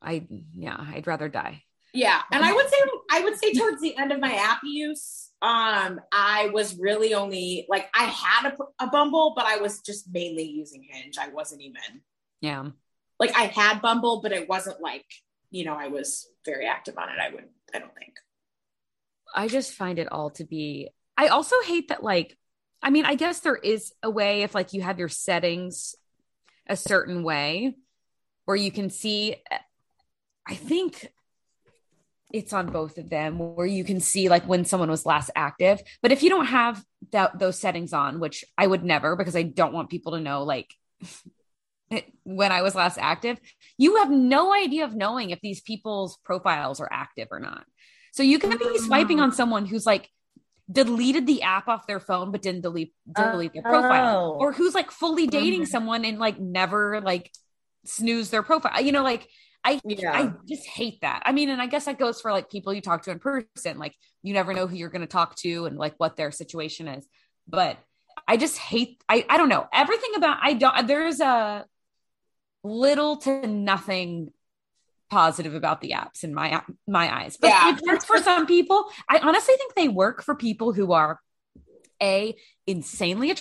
I, yeah, I'd rather die. Yeah, and I would say I would say towards the end of my app use, um, I was really only like I had a, a Bumble, but I was just mainly using Hinge. I wasn't even Yeah. like I had Bumble, but it wasn't like you know I was very active on it. I would I don't think. I just find it all to be. I also hate that, like, I mean, I guess there is a way if, like, you have your settings a certain way where you can see, I think it's on both of them where you can see, like, when someone was last active. But if you don't have that, those settings on, which I would never because I don't want people to know, like, *laughs* when I was last active, you have no idea of knowing if these people's profiles are active or not. So you can be swiping on someone who's like deleted the app off their phone but didn't delete delete their profile Oh. or who's like fully dating Mhm. someone and like never like snooze their profile. You know like I Yeah. I just hate that. I mean and I guess that goes for like people you talk to in person like you never know who you're going to talk to and like what their situation is. But I just hate I I don't know. Everything about I don't there's a little to nothing positive about the apps in my my eyes. But Yeah. it works for some people. I honestly think they work for people who are a insanely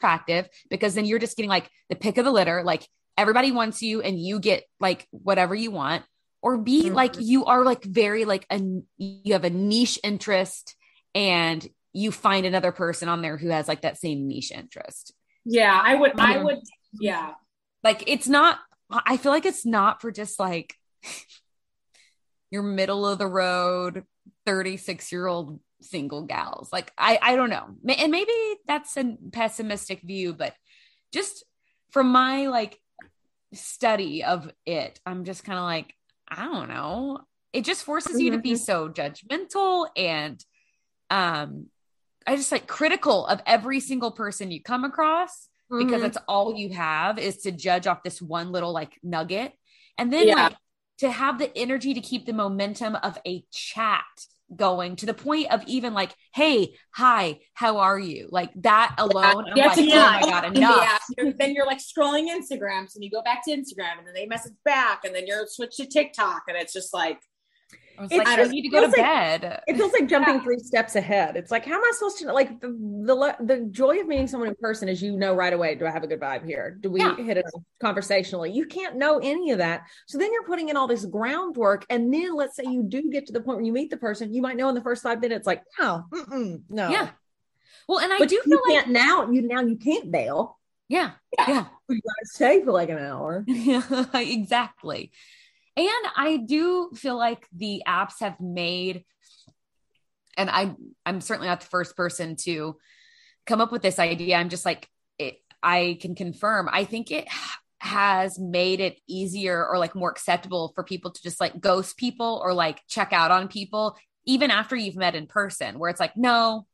attractive because then you're just getting like the pick of the litter, like everybody wants you and you get like whatever you want. Or B, Mhm. like you are like very like a you have a niche interest and you find another person on there who has like that same niche interest. Yeah, I would. I would. Yeah, like it's not i feel like it's not for just like *laughs* your middle of the road 36 year old single gals like i i don't know and maybe that's a pessimistic view but just from my like study of it i'm just kind of like i don't know it just forces you to be so judgmental and um i just like critical of every single person you come across because Mhm. that's all you have is to judge off this one little like nugget and then Yeah. like to have the energy to keep the momentum of a chat going to the point of even like hey hi how are you like that alone i'm You like oh my god *laughs* enough. You're- then you're like scrolling Instagram, so you go back to Instagram, and then they message back, and then you're switched to TikTok, and it's just like i was It's like i need to go to like- bed It feels like jumping three steps ahead. It's like, how am I supposed to like the, the the joy of meeting someone in person is you know right away, do I have a good vibe here? Do we Yeah. hit it conversationally? You can't know any of that. So then you're putting in all this groundwork. And then let's say you do get to the point where you meet the person, you might know in the first five minutes, like, no, mm-mm, no. yeah well and i But do you feel like now, you now you can't bail. yeah yeah *laughs* You gotta stay for like an hour. *laughs* Yeah, exactly. And I do feel like the apps have made, and I I'm certainly not the first person to come up with this idea. I'm just like it, I can confirm. I think it has made it easier or like more acceptable for people to just like ghost people or like check out on people even after you've met in person where it's like no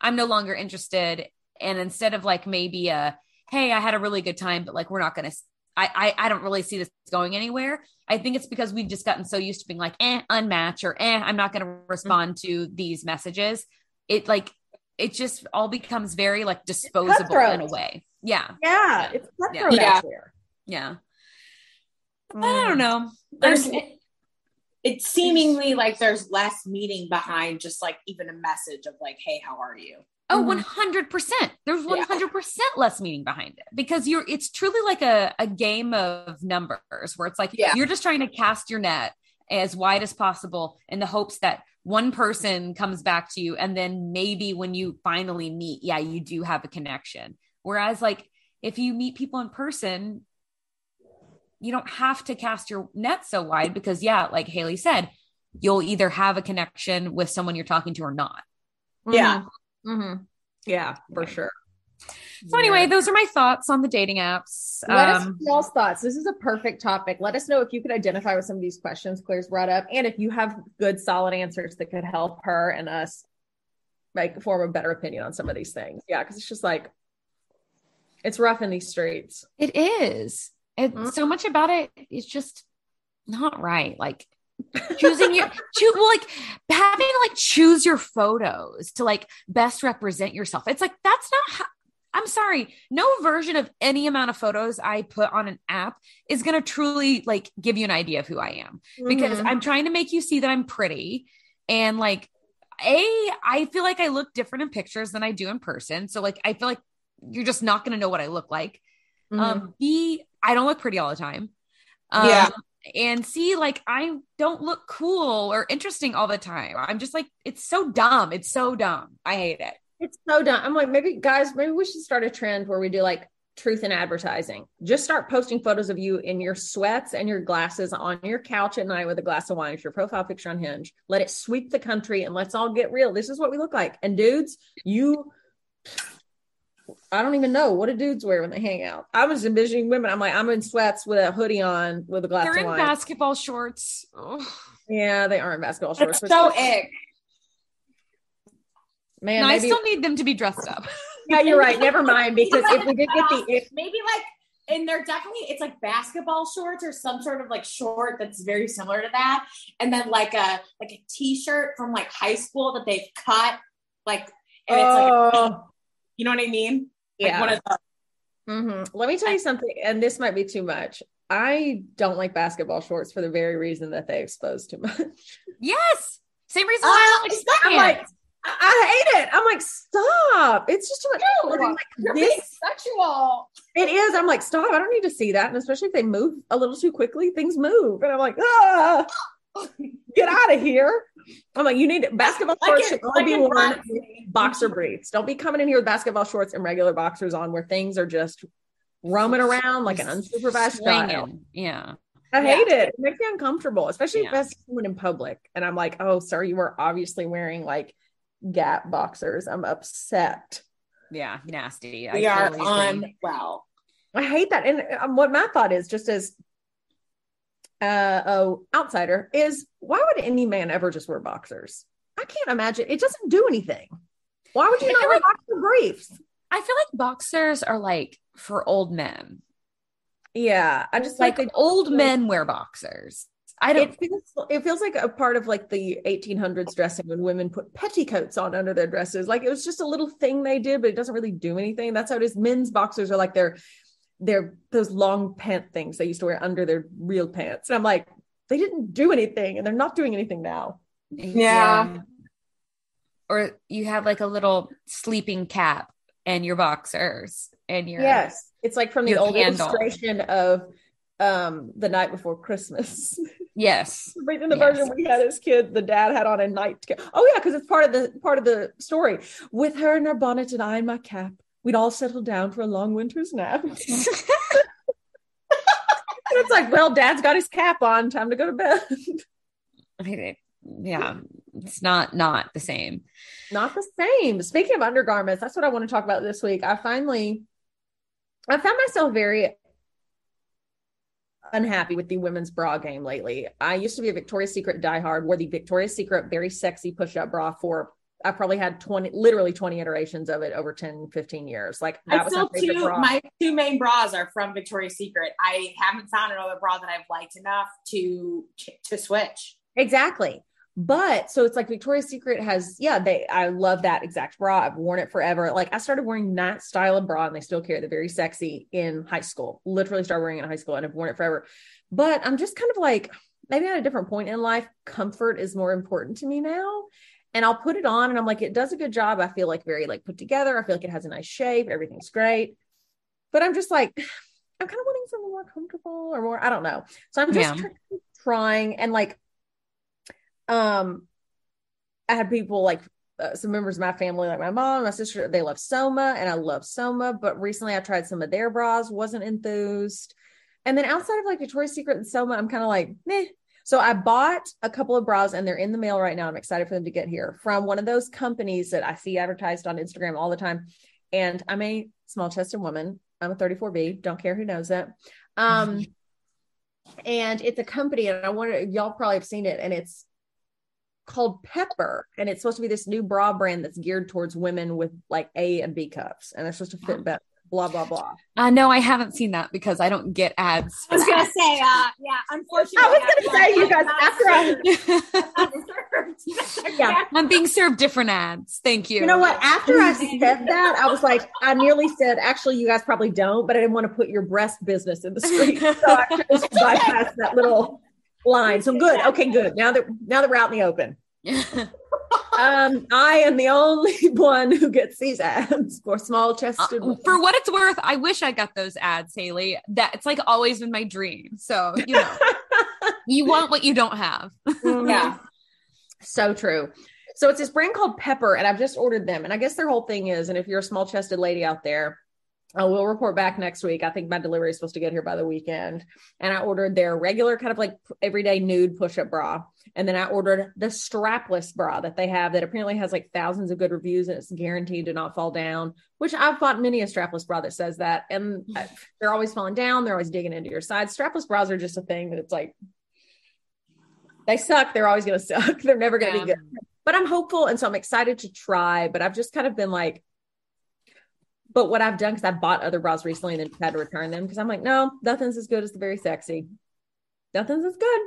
i'm no longer interested and instead of like maybe a hey i had a really good time but like we're not gonna I, I I don't really see this going anywhere. I think it's because we've just gotten so used to being like, eh, unmatch or eh, I'm not going to respond to these messages. It like it just all becomes very like disposable in a way. Yeah, Yeah, it's cutthroat Yeah. yeah. Mm. I don't know. There's- I'm- it's seemingly like there's less meaning behind just like even a message of like, hey, how are you? Oh, Mhm. one hundred percent. There's one hundred percent less meaning behind it because you're. It's truly like a a game of numbers where it's like Yeah. you're just trying to cast your net as wide as possible in the hopes that one person comes back to you, and then maybe when you finally meet, yeah, you do have a connection. Whereas, like if you meet people in person, you don't have to cast your net so wide because, yeah, like Haley said, you'll either have a connection with someone you're talking to or not. Yeah. Mhm. Yeah, for Yeah. sure. So anyway, those are my thoughts on the dating apps. Let us Um, know y'all's thoughts. This is a perfect topic. Let us know if you could identify with some of these questions Claire's brought up, and if you have good, solid answers that could help her and us make form a better opinion on some of these things. Yeah, because it's just like it's rough in these streets. it is. And Mhm. so much about it is just not right. Like choosing your choose well, like having to like choose your photos to like best represent yourself. It's like that's not how I'm sorry, no version of any amount of photos I put on an app is going to truly like give you an idea of who I am because Mhm. I'm trying to make you see that I'm pretty and like a I feel like I look different in pictures than I do in person. So like I feel like you're just not going to know what I look like. Mhm. Um B I don't look pretty all the time. Um, Yeah. And see like I don't look cool or interesting all the time. I'm just like, it's so dumb. It's so dumb. I hate it. It's so dumb. I'm like, maybe guys, maybe we should start a trend where we do like truth in advertising. Just start posting photos of you in your sweats and your glasses on your couch at night with a glass of wine. It's your profile picture on Hinge. Let it sweep the country and let's all get real. This is what we look like. And dudes, you I don't even know what do dudes wear when they hang out. I was envisioning women. I'm like, I'm in sweats with a hoodie on with a glass They're of in wine. basketball shorts. Ugh. yeah, they aren't basketball shorts. It's but so ick. Man, and I still need them to be dressed up. *laughs* yeah, you're right. Never mind. Because if we did get the if maybe like and they're definitely it's like basketball shorts or some sort of like short that's very similar to that and then like a like a t-shirt from like high school that they've cut like and it's like Oh. you know what i mean like yeah. of the, Mhm. Let me tell you something, and this might be too much. I don't like basketball shorts for the very reason that they expose too much. yes. Same reason why I don't like I'm like, I, hate it. I'm like, stop. It's just too much. No, like, you're this sexual it is. I'm like, stop. I don't need to see that. And especially if they move a little too quickly, things move. And I'm like, ah, *laughs* get out of here. I'm like, you need basketball shorts it- should only like be worn runs with me. Boxer *laughs* briefs. Don't be coming in here with basketball shorts and regular boxers on where things are just roaming around like an unsupervised child. Yeah. I Yeah. hate it. It makes me uncomfortable, especially if Yeah. I see someone in public and I'm like, oh, sir, you were obviously wearing like Gap boxers. I'm upset. Yeah. Nasty. we I are totally agree. unwell I hate that. And um, what my thought is, just as uh, oh outsider, is why would any man ever just wear boxers? I can't imagine. It doesn't do anything. Why would you I not feel wear like- boxer briefs? I feel like boxers are like for old men. Yeah, I just Like like, old men wear boxers. I don't. it feels it feels like a part of like the 1800s dressing when women put petticoats on under their dresses like it was just a little thing they did but it doesn't really do anything that's how it is men's boxers are like they're they're those long pant things they used to wear under their real pants and i'm like they didn't do anything and they're not doing anything now Yeah. Or you have like a little sleeping cap and your boxers and your yes it's like from the old candle. illustration of um the night before christmas *laughs* yes. In the Yes. version we had as kids, the dad had on a nightcap. Oh yeah, because it's part of the part of the story. With her in her bonnet and I in my cap, we'd all settle down for a long winter's nap. *laughs* it's like, well, dad's got his cap on, time to go to bed. yeah, it's not not the same. Not the same. Speaking of undergarments, that's what I want to talk about this week. I finally I found myself very unhappy with the women's bra game lately. I used to be a Victoria's Secret diehard, wore the Victoria's Secret very sexy push-up bra for I probably had 20 literally 20 iterations of it over 10, 15 years. Like that I was still favorite two bra. my two main bras are from Victoria's Secret. I haven't found another bra that I've liked enough to to switch. Exactly. But so it's like Victoria's Secret has, yeah, they, I love that exact bra. I've worn it forever. Like I started wearing that style of bra and they still carry the very sexy in high school. Literally started wearing it in high school and I've worn it forever. But I'm just kind of like, maybe at a different point in life, comfort is more important to me now. And I'll put it on and I'm like, it does a good job. I feel like very like put together. I feel like it has a nice shape. Everything's great. But I'm just like, *sighs* I'm kind of wanting something more comfortable or more, I don't know. So I'm just Yeah. trying and like, um, I had people like uh, some members of my family, like my mom, my sister, they love Soma, and I love Soma. But recently, I tried some of their bras, wasn't enthused. And then outside of like Victoria's Secret and Soma, I'm kind of like, meh. So I bought a couple of bras, and they're in the mail right now. I'm excited for them to get here from one of those companies that I see advertised on Instagram all the time. And I'm a small chested woman. I'm a 34B. Don't care who knows it. Um, *laughs* and it's a company, and I wonder y'all probably have seen it, and it's called Pepper, and it's supposed to be this new bra brand that's geared towards women with like A and B cups, and they're supposed to fit better. blah blah blah. Uh, no, I haven't seen that because I don't get ads. I was gonna say, uh, yeah, unfortunately, I was gonna say, you guys, after I, *laughs* yeah, I'm being served different ads. Thank you. You know what? After I said that, I was like, I nearly said, actually, you guys probably don't, but I didn't want to put your breast business in the street. *laughs* So I chose to bypass that little line. So good. Okay, good. Now that now that we're out in the open. *laughs* Um, I am the only *laughs* one who gets these ads for small chested. Uh, for what it's worth, I wish I got those ads, Haley. That it's like always been my dream. So you know, *laughs* you want what you don't have. yeah. So true. So it's this brand called Pepper, and I've just ordered them. And I guess their whole thing is, and if you're a small chested lady out there, Oh, I will report back next week. I think my delivery is supposed to get here by the weekend. And I ordered their regular kind of like everyday nude push up bra. And then I ordered the strapless bra that they have that apparently has like thousands of good reviews and it's guaranteed to not fall down, which I've bought many a strapless bra that says that. And they're always falling down. They're always digging into your side. Strapless bras are just a thing that it's like, they suck. They're always going *laughs* to suck. They're never going to Yeah. be good. But I'm hopeful. And so I'm excited to try. But I've just kind of been like, but what I've done, because I've bought other bras recently and then had to return them because I'm like, no, nothing's as good as the very sexy. Nothing's as good.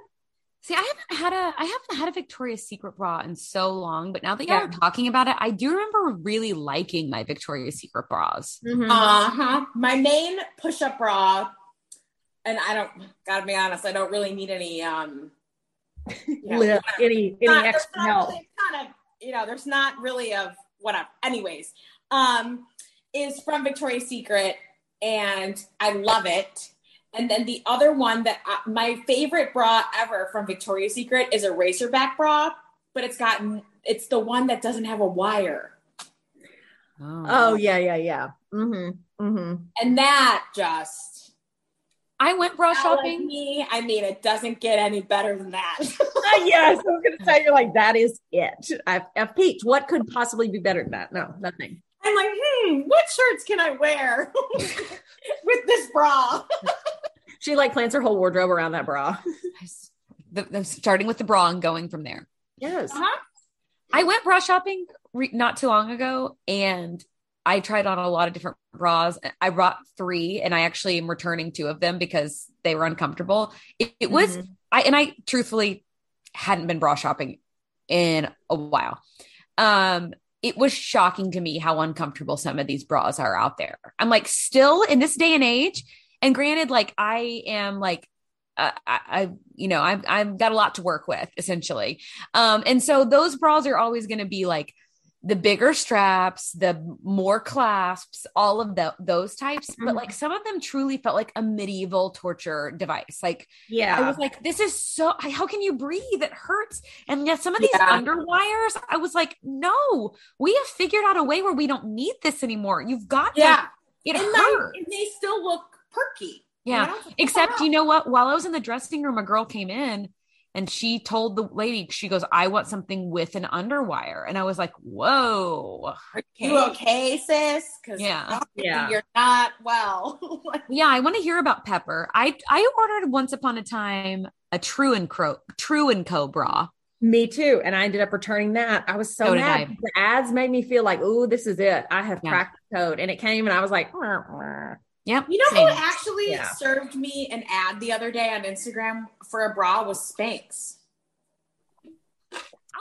See, I haven't had a I haven't had a Victoria's Secret bra in so long, but now that y'all Yeah. are talking about it, I do remember really liking my Victoria's Secret bras. Mm-hmm. Uh huh. My main push up bra, and I don't, gotta be honest, I don't really need any, um, you know, Lift, any any not- extra help. really kind of, you know, there's not really of whatever. Anyways, um, is from Victoria's Secret, and I love it. And then the other one that I, my favorite bra ever from Victoria's Secret is a racerback bra, but it's got it's the one that doesn't have a wire, Oh yeah, yeah, yeah. Mm-hmm. Mm-hmm. and that just I went bra Now, like shopping. me, I mean, it doesn't get any better than that. *laughs* yes, I was gonna say you're like, that is it. I've, I've peaked. What could possibly be better than that? No, nothing. I'm like, hmm, what shirts can I wear *laughs* with this bra? *laughs* She like plans her whole wardrobe around that bra. *laughs* The, the- starting with the bra and going from there. Yes. Uh-huh. I went bra shopping re- not too long ago and I tried on a lot of different bras. I brought three and I actually am returning two of them because they were uncomfortable. It, it was, Mhm. I, and I truthfully hadn't been bra shopping in a while. Um, it was shocking to me how uncomfortable some of these bras are out there. I'm like, still in this day and age. And granted, like I am like, uh, I, I, you know, I've, I've got a lot to work with essentially. Um, and so those bras are always going to be like the bigger straps, the more clasps, all of the, those types. But Mhm. like some of them truly felt like a medieval torture device. Like Yeah. I was like, this is so, how can you breathe? It hurts. And yet some of these Yeah. underwires, I was like, no, we have figured out a way where we don't need this anymore. You've got Yeah. it and, hurts. and they still look perky. Yeah. Except, you know what? While I was in the dressing room, a girl came in and she told the lady, she goes, I want something with an underwire. And I was like, whoa. You okay, sis? Because Yeah. Yeah. you're not well. *laughs* Yeah, I want to hear about Pepper. I I ordered once upon a time a True and Crow True and Co bra. Me too. And I ended up returning that. I was so, So mad. The ads made me feel like, ooh, this is it. I have Yeah. cracked the code. And it came and I was like, "Wah, wah." Yep. you know same. who actually Yeah. served me an ad the other day on Instagram for a bra was Spanx.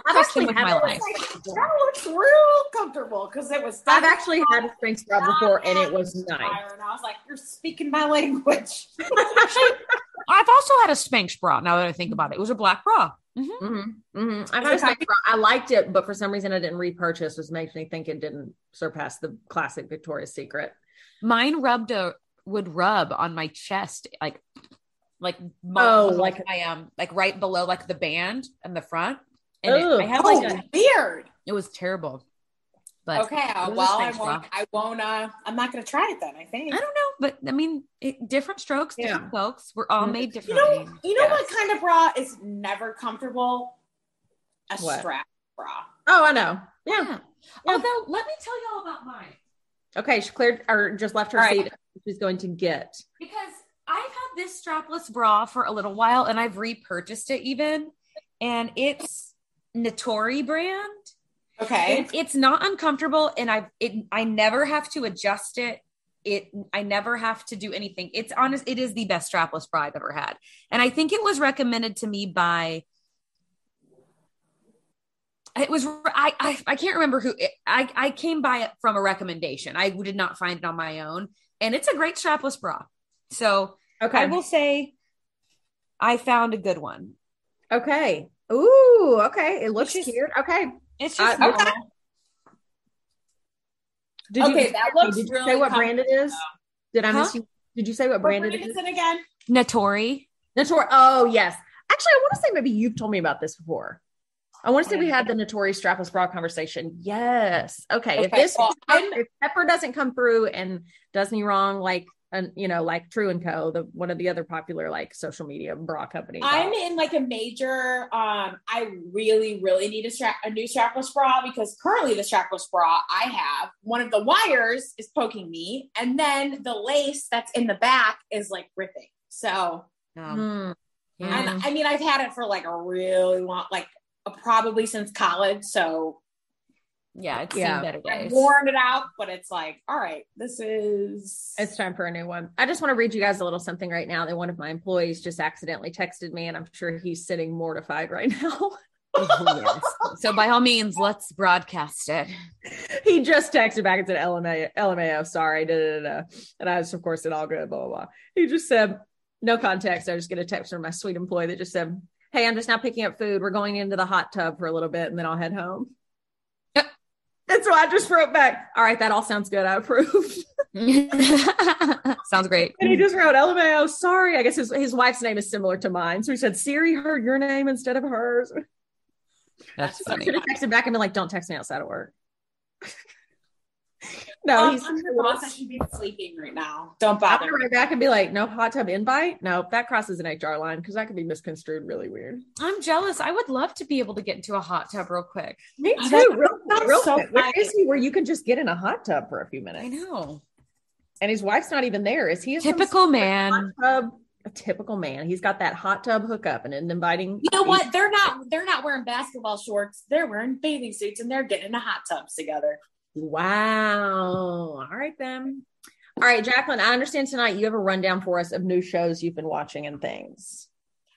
I'll trust him with actually my had life. Like, that looks real comfortable because it was. I've actually had a Spanx bra before and it was nice. And I was like, "You're speaking my language." *laughs* I've also had a Spanx bra. Now that I think about it, it was a black bra. Mhm. Mm-hmm. Mm-hmm. I've had a Spanx bra. I liked it, but for some reason I didn't repurchase, which makes me think it didn't surpass the classic Victoria's Secret. Mine rubbed a would rub on my chest, like like Oh, like like- I um like right below like the band and the front. And it, I had oh, like a, weird. it was terrible. But Okay, uh, it was well, I won't. bra. I won't. Uh, I'm not going to try it then. I think. I don't know, but I mean, it, different strokes, Yeah. different folks. We're all Mhm. made You know, you know Yes. what kind of bra is never comfortable? A What? strap bra. Oh, I know. Yeah. Yeah. Although, let me tell y'all about mine Okay. She cleared or just left her All right. seat. She's going to get. because I've had this strapless bra for a little while, and I've repurchased it even, and it's Natori brand. Okay. And it's not uncomfortable, and I've it I never have to adjust it. it I never have to do anything. It's honest, it is the best strapless bra I've ever had. And I think it was recommended to me by it was I I, I can't remember who I I came by it from a recommendation. I did not find it on my own, and it's a great strapless bra. So Okay. I will say I found a good one. Okay. Ooh, okay. It looks just- cute. Okay. It's Uh, just okay. normal. Did Okay, you, that looks did you really say what brand it is? Did I miss Huh? you? Did you say what What brand brand it is is? it again? Natori. Natori. Oh, yes. Actually, I want to say maybe you've told me about this before. I want to say we had the notorious strapless bra conversation. Yes. Okay. If this well, if Pepper doesn't come through and does me wrong, like and you know, like True and Co, the one of the other popular like social media bra companies. I'm in like a major. Um, I really, really need a strap, a new strapless bra because currently the strapless bra I have, one of the wires is poking me, and then the lace that's in the back is like ripping. So, Um, Hmm. yeah. and I mean, I've had it for like a really long, like Uh, probably since college. So yeah, it's Yeah. seen better I've days. worn it out, but it's like, all right, this is. It's time for a new one. I just want to read you guys a little something right now that one of my employees just accidentally texted me, and I'm sure he's sitting mortified right now. *laughs* Oh, yes. So by all means, let's broadcast it. he just texted back and said LMA, LMAO, sorry, da, da, da, da. and I was, of course, said all good, blah, blah, blah. He just said, no context. I just get a text from my sweet employee that just said, Hey, I'm just now picking up food. We're going into the hot tub for a little bit and then I'll head home. And so I just wrote back, All right, that all sounds good. I approve. *laughs* *laughs* Sounds great. And he just wrote LMAO, sorry. I guess his, his wife's name is similar to mine. So he said, Siri heard your name instead of hers. That's *laughs* I funny. should have texted back and been like, Don't text me outside of work. No, Um, he's I'm your boss. I should be sleeping right now. Don't bother. I'll bother. write back and be like, no hot tub invite. Nope, that crosses an HR line because that could be misconstrued really weird. I'm jealous. I would love to be able to get into a hot tub real quick. Me Oh, too. that real, sounds real so quick. Where fun. is he where you can just get in a hot tub for a few minutes? I know. And his wife's not even there. Is he a Typical man. hot tub? A typical man. He's got that hot tub hookup and an inviting. You know what? They're not. They're not wearing basketball shorts. They're wearing bathing suits, and they're getting in the hot tubs together. Wow. All right then. All right, Jacqueline. I understand tonight you have a rundown for us of new shows you've been watching and things.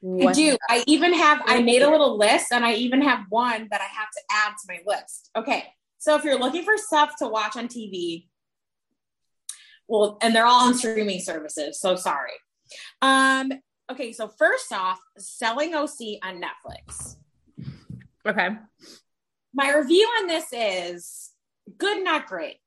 I What- do. I even have. I made a little list, and I even have one that I have to add to my list. Okay, so if you're looking for stuff to watch on TV, well, and they're all on streaming services. So sorry. Um. Okay. So first off, Selling OC on Netflix. Okay. my review on this is good, not great.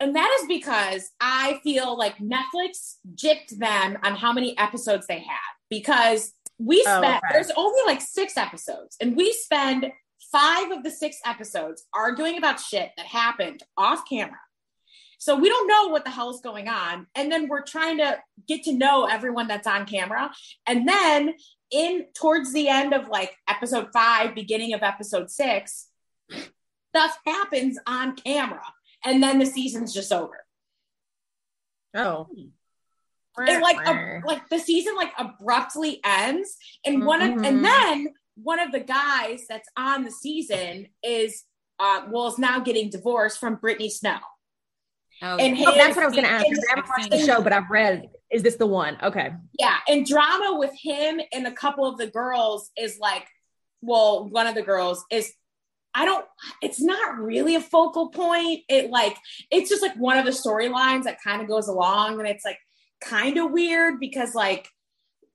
And that is because I feel like Netflix gypped them on how many episodes they had because we Oh, spent, okay. there's only like six episodes, and we spend five of the six episodes arguing about shit that happened off camera. So we don't know what the hell's going on. And then we're trying to get to know everyone that's on camera. And then in towards the end of like episode five, beginning of episode six, stuff happens on camera. And then the season's just over. Oh. It like like the season like abruptly ends. And one of and then one of the guys that's on the season is uh well is now getting divorced from Brittany Snow. Oh, And yeah. Oh, that's what I was going to ask. I haven't watched the show, but I've read. Is this the one? Okay. Yeah, and drama with him and a couple of the girls is like, well, one of the girls is, I don't, it's not really a focal point. It like, it's just like one of the storylines that kind of goes along, and it's like kind of weird because like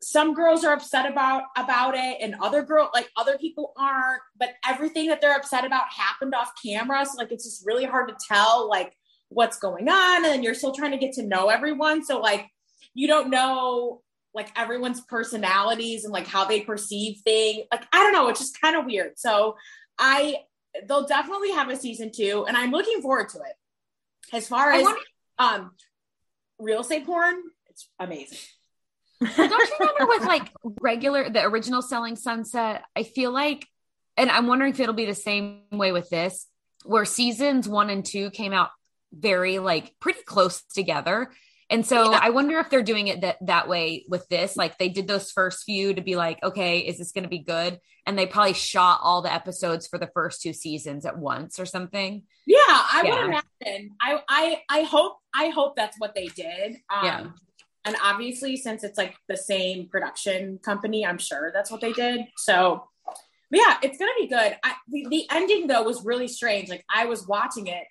some girls are upset about about it, and other girl like other people aren't. But everything that they're upset about happened off camera, so like it's just really hard to tell like what's going on, and you're still trying to get to know everyone. So like you don't know like everyone's personalities and like how they perceive things. Like I don't know, it's just kind of weird. So I they'll definitely have a season two, and I'm looking forward to it. As far as wonder- um real estate porn, it's amazing. Don't you remember with like regular the original selling sunset? I feel like, and I'm wondering if it'll be the same way with this, where seasons one and two came out very like pretty close together. And so Yeah. I wonder if they're doing it that that way with this. Like they did those first few to be like, okay, is this going to be good? And they probably shot all the episodes for the first two seasons at once or something. Yeah, I Yeah. would imagine. I I I hope I hope that's what they did. Um, Yeah. And obviously, since it's like the same production company, I'm sure that's what they did. So, yeah, it's gonna be good. I, the, the ending though was really strange. Like I was watching it,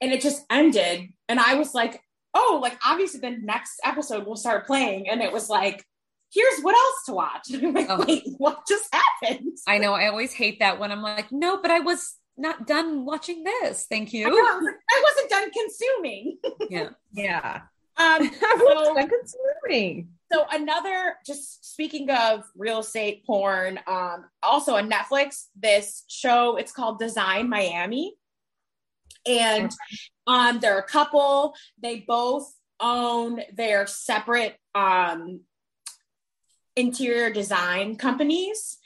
and it just ended, and I was like, oh, like obviously the next episode will start playing, and it was like, here's what else to watch. *laughs* I'm like, Oh. wait, what just happened? I know. I always hate that when I'm like, no, but I was not done watching this. Thank I, know, you. I was like, I wasn't done consuming. *laughs* Yeah. Yeah. Um, *laughs* I so, was consuming. so another, just speaking of real estate porn, um, also on Netflix, this show it's called Design Miami, and um, they're a couple. They both own their separate um, interior design companies,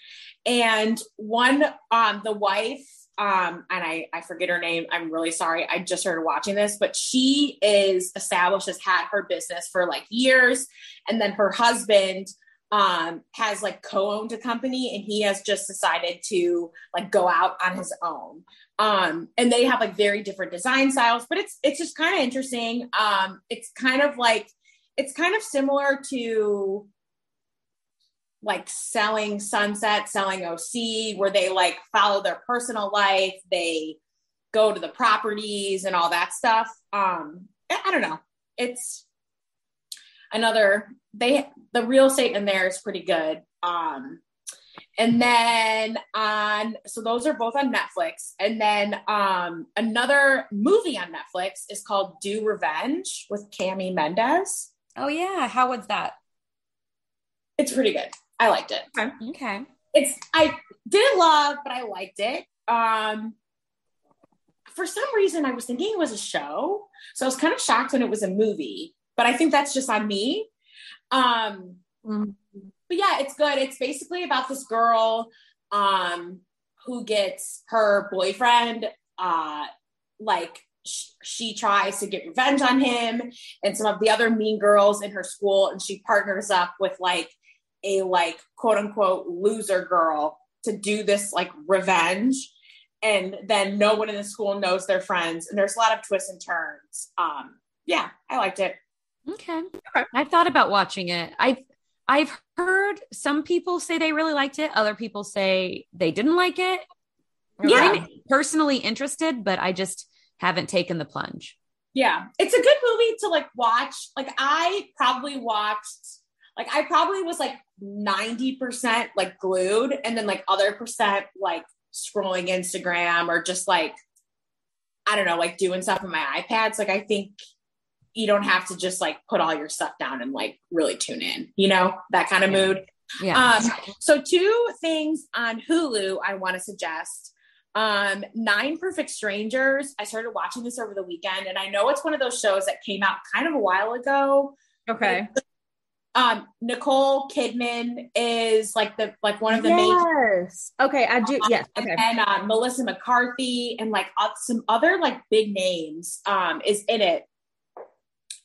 and one, um, the wife. Um, and I, I forget her name. I'm really sorry. I just started watching this, but she is established, has had her business for like years. And then her husband um has like co-owned a company and he has just decided to like go out on his own um and they have like very different design styles but it's it's just kind of interesting. Um it's kind of like it's kind of similar to like selling sunset selling oc where they like follow their personal life they go to the properties and all that stuff. Um i don't know. It's another they the real estate in there is pretty good. Um and then on so those are both on netflix and then um another movie on netflix is called do revenge with cami Mendes Oh yeah. How was that? it's pretty good i liked it Okay. it's i didn't love but i liked it um for some reason i was thinking it was a show so i was kind of shocked when it was a movie but i think that's just on me um Mhm. But yeah it's good it's basically about this girl um who gets her boyfriend uh like sh- she tries to get revenge on him and some of the other mean girls in her school and she partners up with like a like quote unquote loser girl to do this like revenge and then no one in the school knows their friends and there's a lot of twists and turns um yeah i liked it Okay. Okay. I thought about watching it. I've I've heard some people say they really liked it. Other people say they didn't like it. Yeah. I'm personally interested, but I just haven't taken the plunge. Yeah, it's a good movie to like watch. Like I probably watched like I probably was like 90% like glued and then like other percent like scrolling Instagram or just like I don't know, like doing stuff on my iPads. Like I think you don't have to just like put all your stuff down and like really tune in, you know, that kind of Yeah. mood. Yeah. Um, so two things on Hulu I want to suggest. Um, Nine Perfect Strangers. I started watching this over the weekend, and I know it's one of those shows that came out kind of a while ago. Okay. Um, Nicole Kidman is like the like one of the main yes. Okay. I do. Yes. Okay. and uh, Melissa McCarthy and like uh, some other like big names um, is in it.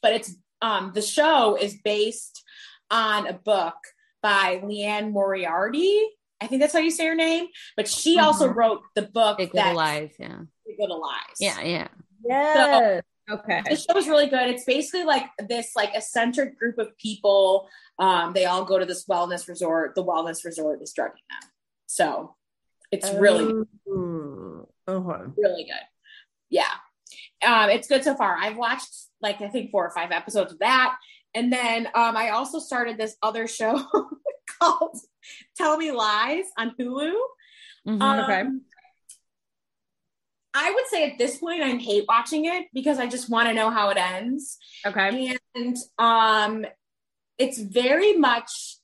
But it's um, the show is based on a book by Liane Moriarty. I think that's how you say her name. But she also Mhm. wrote the book Big Little that Lies. Yeah. Big Little Lies. Yeah. Yeah. Yes. okay. the show is really good. It's basically like this like eccentric group of people. Um, they all go to this wellness resort. The wellness resort is drugging them. So it's really Ooh. Okay. really good. Yeah. Um, it's good so far. I've watched like I think four or five episodes of that. And then um, I also started this other show *laughs* called Tell Me Lies on Hulu. Mhm. Um, Okay. I would say at this point I'm hate watching it because I just want to know how it ends. Okay. And um it's very much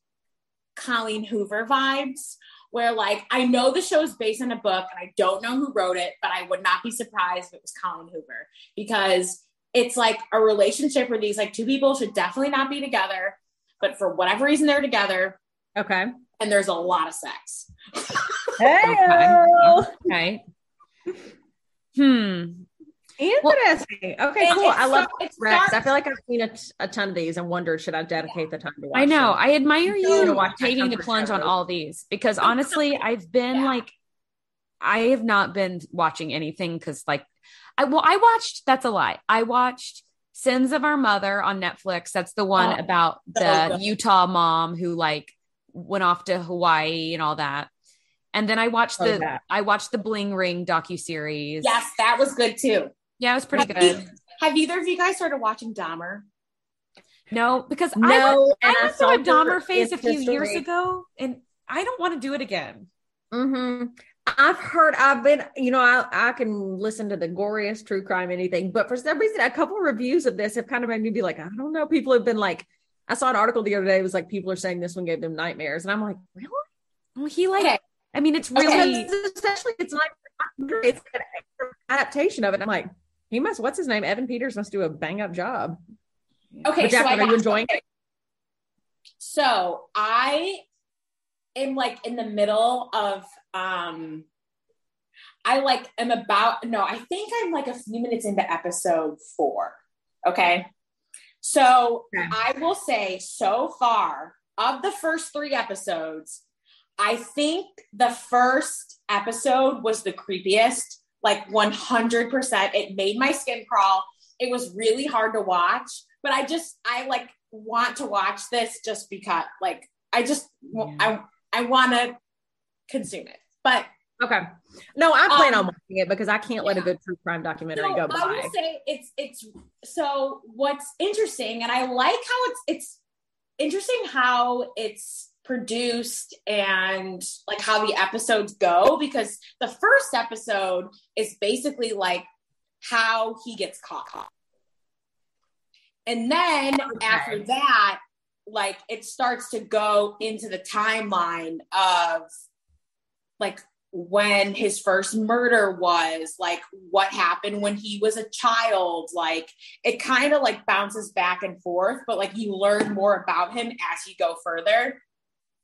Colleen Hoover vibes where like I know the show is based on a book and I don't know who wrote it, but I would not be surprised if it was Colleen Hoover because it's like a relationship where these like two people should definitely not be together, but for whatever reason they're together Okay. and there's a lot of sex. *laughs* Hey. Okay. Hmm. Interesting. Okay, cool. I love it Rex. I feel like I've seen a, t- a ton of these and wondered should I dedicate the time to watch I know. them? I admire you taking the plunge on all these because honestly, I've been Yeah. like, I have not been watching anything because like I well, I watched. That's a lie. I watched Sins of Our Mother on Netflix. That's the one Oh, about the. Utah mom who like went off to Hawaii and all that. And then I watched the. I watched the Bling Ring docu series. Yes, that was good too. Yeah, it was pretty Have you- good. Have either of you guys started watching Dahmer? No, because I No, went, I I went through a saw Dahmer phase a few years ago, and I don't want to do it again. hmm I've heard, I've been, you know, I, I can listen to the goriest true crime, anything, but for some reason, a couple of reviews of this have kind of made me be like, I don't know. People have been like, I saw an article the other day. It was like, people are saying this one gave them nightmares. And I'm like, really? Well, he like, Okay. I mean, it's really Because especially it's not, it's an adaptation of it. I'm like, he must, what's his name? Evan Peters must do a bang up job. Okay, But so Jacqueline, are you enjoying it? So I am like in the middle of um I like am about no, I think I'm like a few minutes into episode four. Okay. So Okay. I will say so far of the first three episodes, I think the first episode was the creepiest, like 100%. It made my skin crawl. It was really hard to watch, but I just, I like want to watch this just because, like, I just, I, I want to consume it. But Okay. No, I plan Um, on watching it because I can't let a good true crime documentary So go I by. will say it's it's so what's interesting, and I like how it's it's interesting how it's produced and like how the episodes go because the first episode is basically like how he gets caught. And then Okay. after that, like it starts to go into the timeline of like when his first murder was, like what happened when he was a child. Like it kind of like bounces back and forth, but like you learn more about him as you go further.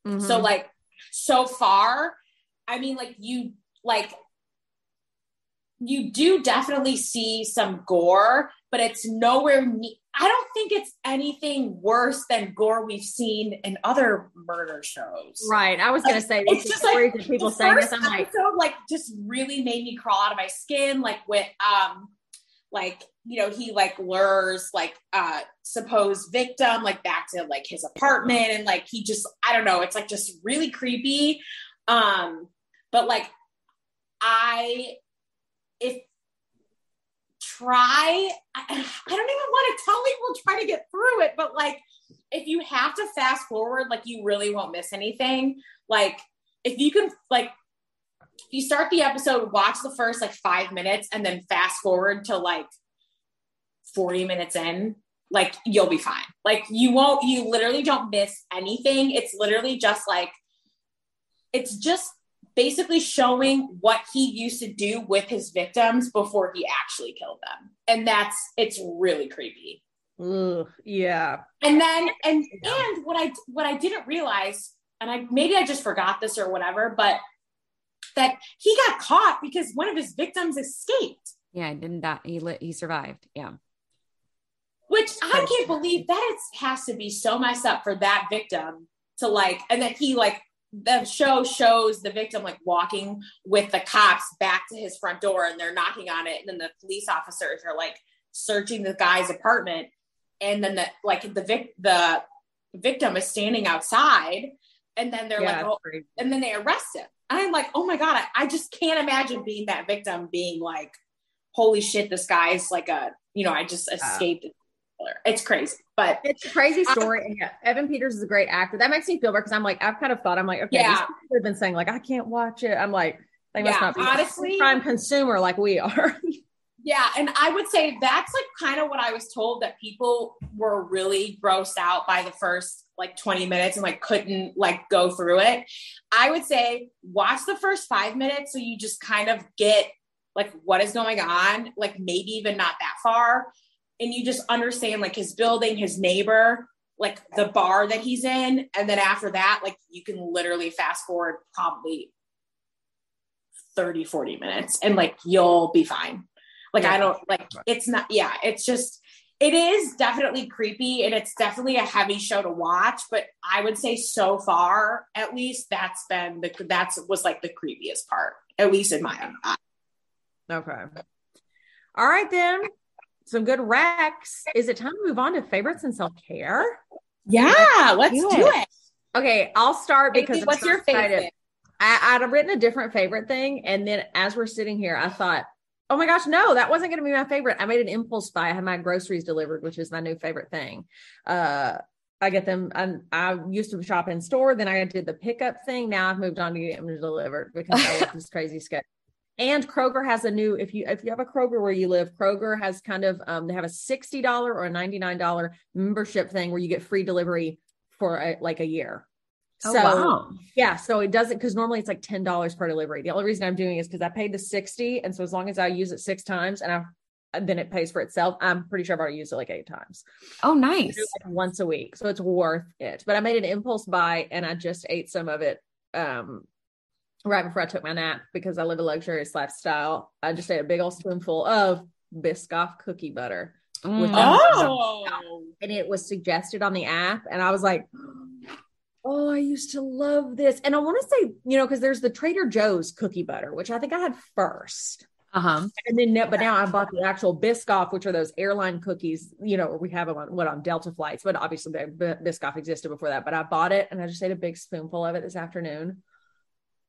Mhm. So like so far, I mean like you like you do definitely see some gore, but it's nowhere ne- I don't think it's anything worse than gore we've seen in other murder shows. right. I was going to say, It's just like people saying this. I'm like, episode like just really made me crawl out of my skin like with um like you know he like lures like uh supposed victim like back to like his apartment and like he just i don't know it's like just really creepy. Um but like i if try I, *sighs* I don't even want to tell people try to get through it but like if you have to fast forward like you really won't miss anything like if you can like if you start the episode watch the first like five minutes and then fast forward to like 40 minutes in like you'll be fine like you won't you literally don't miss anything it's literally just like it's just basically showing what he used to do with his victims before he actually killed them and that's it's really creepy yeah. and then and Yeah. and what i what i didn't realize and i maybe i just forgot this or whatever but that he got caught because one of his victims escaped. Yeah, didn't that he lit he survived. Yeah. which i can't believe that it has to be so messed up for that victim to like and then he like the show shows the victim like walking with the cops back to his front door and they're knocking on it. And then the police officers are like searching the guy's apartment. And then the like the vic the victim is standing outside. And then they're yeah, like oh, and then they arrest him i'm like oh my god I, I just can't imagine being that victim being like holy shit this guy's like a you know i just escaped killer. it's crazy but It's a crazy story. And yeah, Evan Peters is a great actor. That makes me feel better because I'm like, I've kind of thought, I'm like, okay, Yeah. these people have been saying, like, I can't watch it. I'm like, they must Yeah, not be honestly- a prime consumer like we are. *laughs* Yeah, and I would say that's like kind of what I was told that people were really grossed out by the first like 20 minutes and like couldn't like go through it. I would say watch the first 5 minutes so you just kind of get like what is going on, like maybe even not that far and you just understand like his building, his neighbor, like the bar that he's in and then after that like you can literally fast forward probably 30 40 minutes and like you'll be fine. Like I don't like it's not yeah, it's just it is definitely creepy and it's definitely a heavy show to watch, but I would say so far at least that's been the that's was like the creepiest part, at least in my eye. okay. All right, then. Some good recs. Is it time to move on to favorites and self care? Yeah, let's do it. Okay, I'll start because what's so your favorite? I, I'd have written a different favorite thing, and then as we're sitting here, I thought, "Oh my gosh, no, that wasn't going to be my favorite." I made an impulse buy. I had my groceries delivered, which is my new favorite thing. Uh, I get them. I, I used to shop in store, then I did the pickup thing. Now I've moved on to get them delivered because I work this *laughs* crazy schedule. And Kroger has a new if you if you have a Kroger where you live, Kroger has kind of um, they have a sixty dollar or a ninety nine dollar membership thing where you get free delivery for a, like a year. Oh, so wow. yeah, so it doesn't because normally it's like ten dollars per delivery. The only reason I'm doing it is because I paid the sixty, and so as long as I use it six times and I then it pays for itself, I'm pretty sure I've already used it like eight times Oh, nice. like once a week, so it's worth it. But I made an impulse buy and I just ate some of it um right before I took my nap because I live a luxurious lifestyle. I just ate a big old spoonful of Biscoff cookie butter, Mm. Oh, and it was suggested on the app, and I was like. Oh, I used to love this. And I want to say, you know, because there's the Trader Joe's cookie butter, which I think I had first. Uh-huh. And then, but now I bought the actual Biscoff, which are those airline cookies. You know, we have them on what on Delta flights, but obviously the Biscoff existed before that. But I bought it, and I just ate a big spoonful of it this afternoon.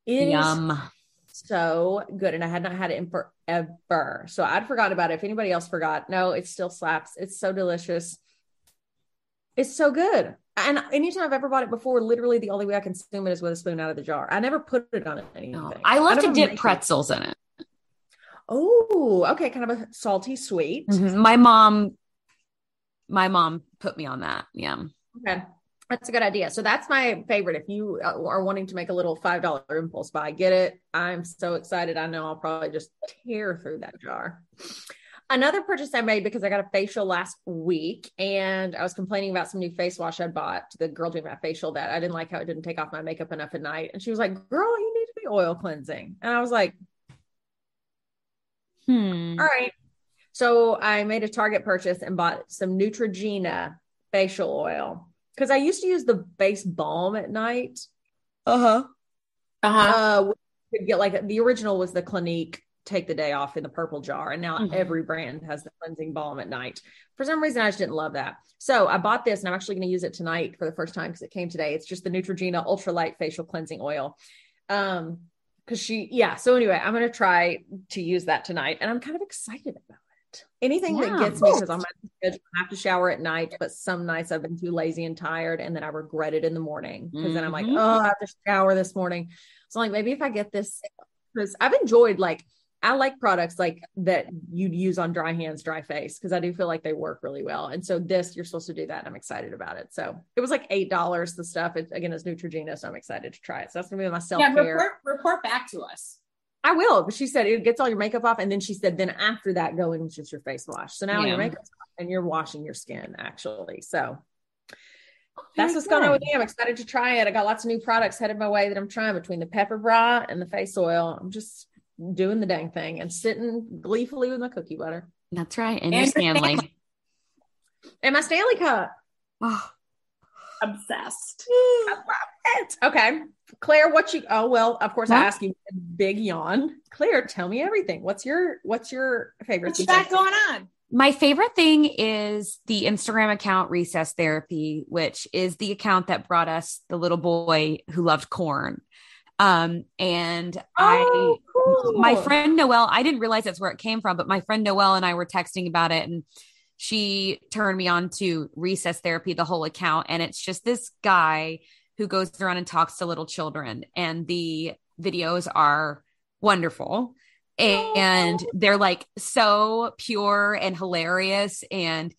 It is Yum. so good, and I had not had it in forever, so I'd forgotten about it. If anybody else forgot, no, it still slaps. It's so delicious. It's so good. And anytime I've ever bought it before, literally the only way I consume it is with a spoon out of the jar. I never put it on anything. No, I love don't to dip make it. pretzels in it. Oh, okay, kind of a salty sweet. Mhm. My mom, my mom put me on that. Yeah. Okay. That's a good idea. So that's my favorite. If you uh, are wanting to make a little $5 impulse buy, get it. I'm so excited. I know I'll probably just tear through that jar. Another purchase I made because I got a facial last week and I was complaining about some new face wash I'd bought. The girl doing my facial that I didn't like how it didn't take off my makeup enough at night. And she was like, Girl, you need to be oil cleansing. And I was like, Hmm. All right. So I made a Target purchase and bought some Neutrogena facial oil because I used to use the base balm at night. Uh-huh. uh-huh. Uh, we could get like the original was the Clinique take the day off in the purple jar, and now Mhm. every brand has the cleansing balm at night. For some reason, I just didn't love that. So I bought this, and I'm actually going to use it tonight for the first time because it came today. It's just the Neutrogena Ultralight Facial Cleansing Oil. Um, because she, yeah. So anyway, I'm going to try to use that tonight, and I'm kind of excited about it. Anything Yeah. that gets me because schedule, I have to shower at night, but some nights I've been too lazy and tired, and then I regret it in the morning because then I'm like, Mhm. oh, I have to shower this morning. So like maybe if I get this, because I've enjoyed like I like products like that you'd use on dry hands, dry face, because I do feel like they work really well. And so this, you're supposed to do that. And I'm excited about it. So it was like eight dollars. The stuff, it, again, is Neutrogena, so I'm excited to try it. So that's gonna be my self yeah, care. report, report back to us. I will. But she said it gets all your makeup off, and then she said then after that, go in with just your face wash. So now Yeah. your makeup's off and you're washing your skin actually. So Very that's what's going on with me. I'm excited to try it. I got lots of new products headed my way that I'm trying between the pepper bra and the face oil. I'm just doing the dang thing and sitting gleefully with my cookie butter That's right. And, And your your Stanley. and my Stanley cup. Oh, Obsessed. *sighs* I love it. Okay. Claire, what you oh well, of course I What? ask you big yawn. Claire, tell me everything. What's your what's your favorite? What you got going on? My favorite thing is the Instagram account Recess Therapy, which is the account that brought us the little boy who loved corn. Um, and Oh, My friend Noelle, I didn't realize that's where it came from, but my friend Noelle and I were texting about it and she turned me on to Recess Therapy, the whole account. And it's just this guy who goes around and talks to little children. And the videos are wonderful and they're like so pure and hilarious and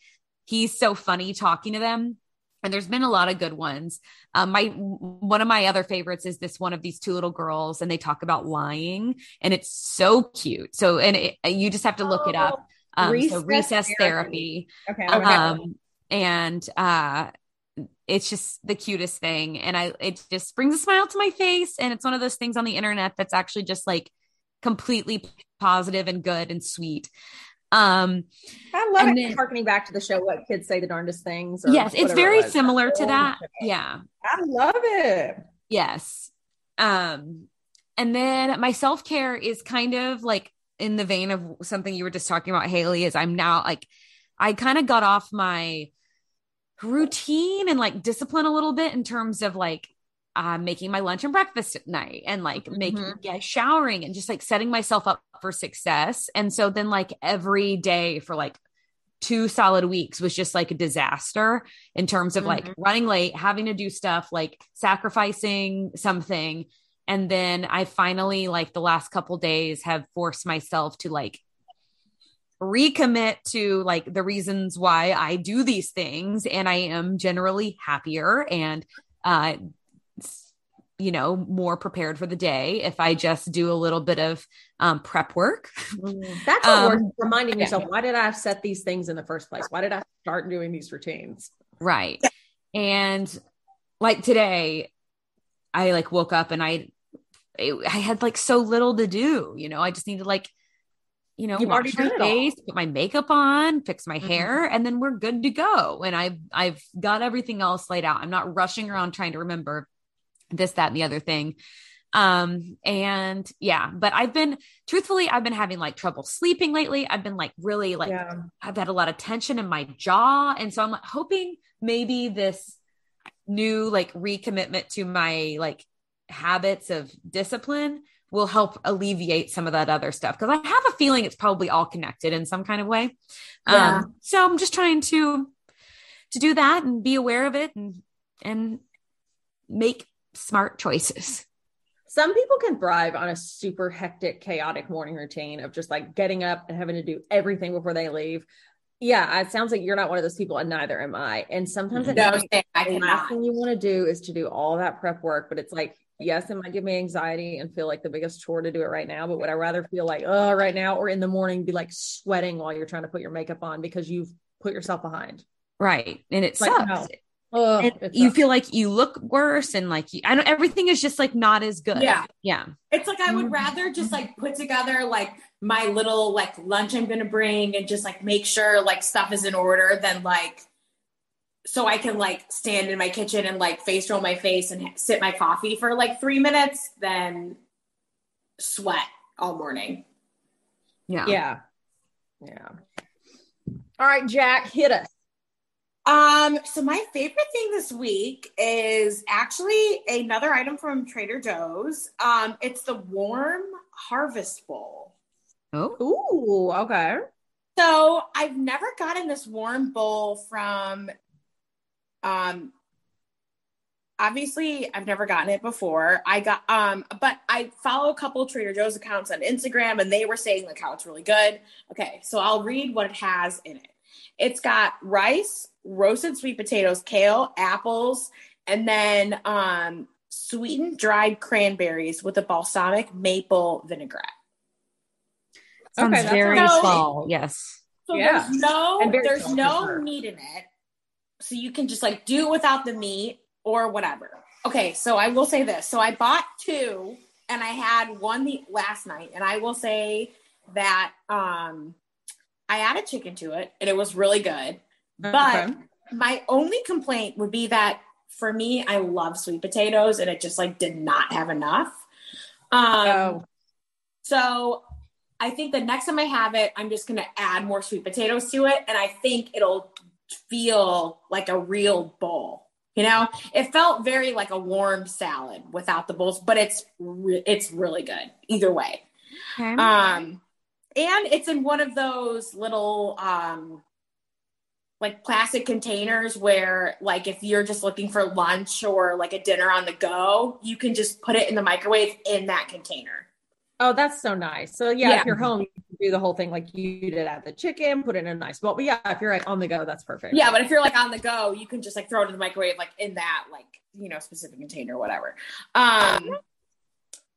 he's so funny talking to them and there's been a lot of good ones. Um, my one of my other favorites is this one of these two little girls and they talk about lying and it's so cute. So and it, you just have to look it up. Um, so Recess recess therapy. therapy, Okay. Um, and uh it's just the cutest thing. And i it just brings a smile to my face and it's one of those things on the internet that's actually just like completely positive and good and sweet um I love it. then- Harkening back to the show, what kids say the darndest things. or yes it's whatever it very similar to that yeah I love it. yes um and then my self-care is kind of like in the vein of something you were just talking about, Haley, is I'm now like, I kind of got off my routine and like discipline a little bit in terms of like uh, making my lunch and breakfast at night and like mm-hmm. making yeah, showering and just like setting myself up for success. And so then like every day for like two solid weeks was just like a disaster in terms of mm-hmm. like running late, having to do stuff, like sacrificing something. And then I finally, like the last couple days, have forced myself to like recommit to like the reasons why I do these things. And I am generally happier and, uh, you know, more prepared for the day if I just do a little bit of um, prep work. Mm, that's um, reminding yourself. Why did I set these things in the first place? Why did I start doing these routines? Right. And like today, I like woke up and I, I had like so little to do. You know, I just needed like you know, You've wash my face, put my makeup on, fix my mm-hmm. hair, and then we're good to go. And I've I've got everything else laid out. I'm not rushing around trying to remember this, that, and the other thing. Um, and yeah, but I've been truthfully, I've been having like trouble sleeping lately. I've been like really like yeah. I've had a lot of tension in my jaw. And so I'm like hoping maybe this new like recommitment to my like habits of discipline will help alleviate some of that other stuff because I have a feeling it's probably all connected in some kind of way. Yeah. Um, so I'm just trying to to do that and be aware of it and and make smart choices. Some people can thrive on a super hectic, chaotic morning routine of just like getting up and having to do everything before they leave. Yeah, it sounds like you're not one of those people, and neither am I. And sometimes no, I the last thing you want to do is to do all that prep work, but it's like yes, it might give me anxiety and feel like the biggest chore to do it right now. But would I rather feel like, oh, right now or in the morning be like sweating while you're trying to put your makeup on because you've put yourself behind? Right. And it like, sucks. No. Oh, you feel like you look worse and like you, I know everything is just like not as good. Yeah. Yeah. It's like I would mm-hmm. rather just like put together like my little like lunch I'm going to bring and just like make sure like stuff is in order than like so I can like stand in my kitchen and like face roll my face and sip my coffee for like three minutes, then sweat all morning. Yeah. Yeah. Yeah. All right, Jack, hit us. Um, so my favorite thing this week is actually another item from Trader Joe's. Um, it's the warm harvest bowl. Oh, Ooh, okay. So I've never gotten this warm bowl from um, obviously I've never gotten it before. I got um but I follow a couple Trader Joe's accounts on Instagram and they were saying like how it's really good. Okay, so I'll read what it has in it. It's got rice, roasted sweet potatoes, kale, apples, and then um sweetened dried cranberries with a balsamic maple vinaigrette. Sounds okay, very fall. Yes. So yeah. there's no there's no sure. meat in it so you can just like do it without the meat or whatever. Okay, so I will say this. So I bought two and I had one the last night and I will say that um I added chicken to it and it was really good. But okay. my only complaint would be that for me I love sweet potatoes and it just like did not have enough. Um oh. so I think the next time I have it, I'm just gonna add more sweet potatoes to it, and I think it'll feel like a real bowl. You know, it felt very like a warm salad without the bowls, but it's re- it's really good either way. Okay. Um, and it's in one of those little um like plastic containers where like if you're just looking for lunch or like a dinner on the go, you can just put it in the microwave in that container. Oh, that's so nice. So yeah, yeah. if you're home, you do the whole thing like you did at the chicken, put it in a nice bowl. But yeah, if you're like on the go, that's perfect. Yeah, but if you're like on the go, you can just like throw it in the microwave, like in that like you know specific container or whatever. Um,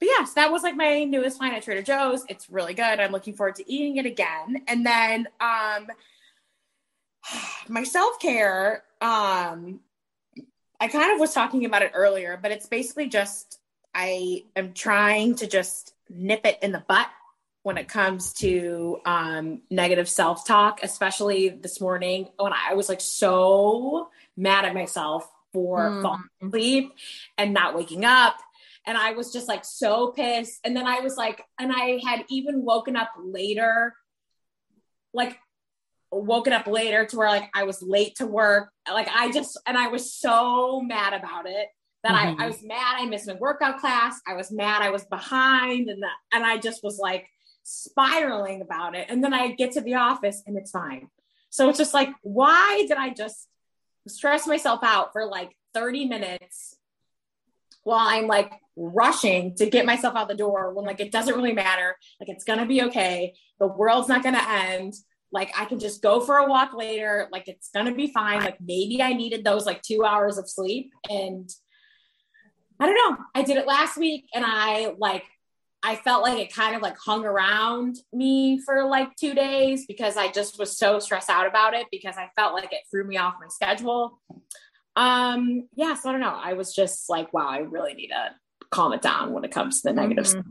but yes, that was like my newest find at Trader Joe's. It's really good. I'm looking forward to eating it again. And then um, *sighs* my self care. Um, I kind of was talking about it earlier, but it's basically just I am trying to just nip it in the butt when it comes to um, negative self talk, especially this morning when I was like so mad at myself for mm. falling asleep and not waking up And I was just like so pissed. And then I was like, and I had even woken up later, like woken up later to where like I was late to work. Like I just, and I was so mad about it that mm-hmm. I, I was mad I missed my workout class. I was mad I was behind and that, and I just was like spiraling about it. And then I get to the office and it's fine. So it's just like, why did I just stress myself out for like 30 minutes while I'm like rushing to get myself out the door when like it doesn't really matter. Like it's gonna be okay. The world's not gonna end. Like I can just go for a walk later. Like it's gonna be fine. Like maybe I needed those like two hours of sleep. And I don't know. I did it last week and I like I felt like it kind of like hung around me for like two days because I just was so stressed out about it because I felt like it threw me off my schedule. Um, yeah, so I don't know. I was just like, wow, I really need to calm it down when it comes to the negative mm-hmm.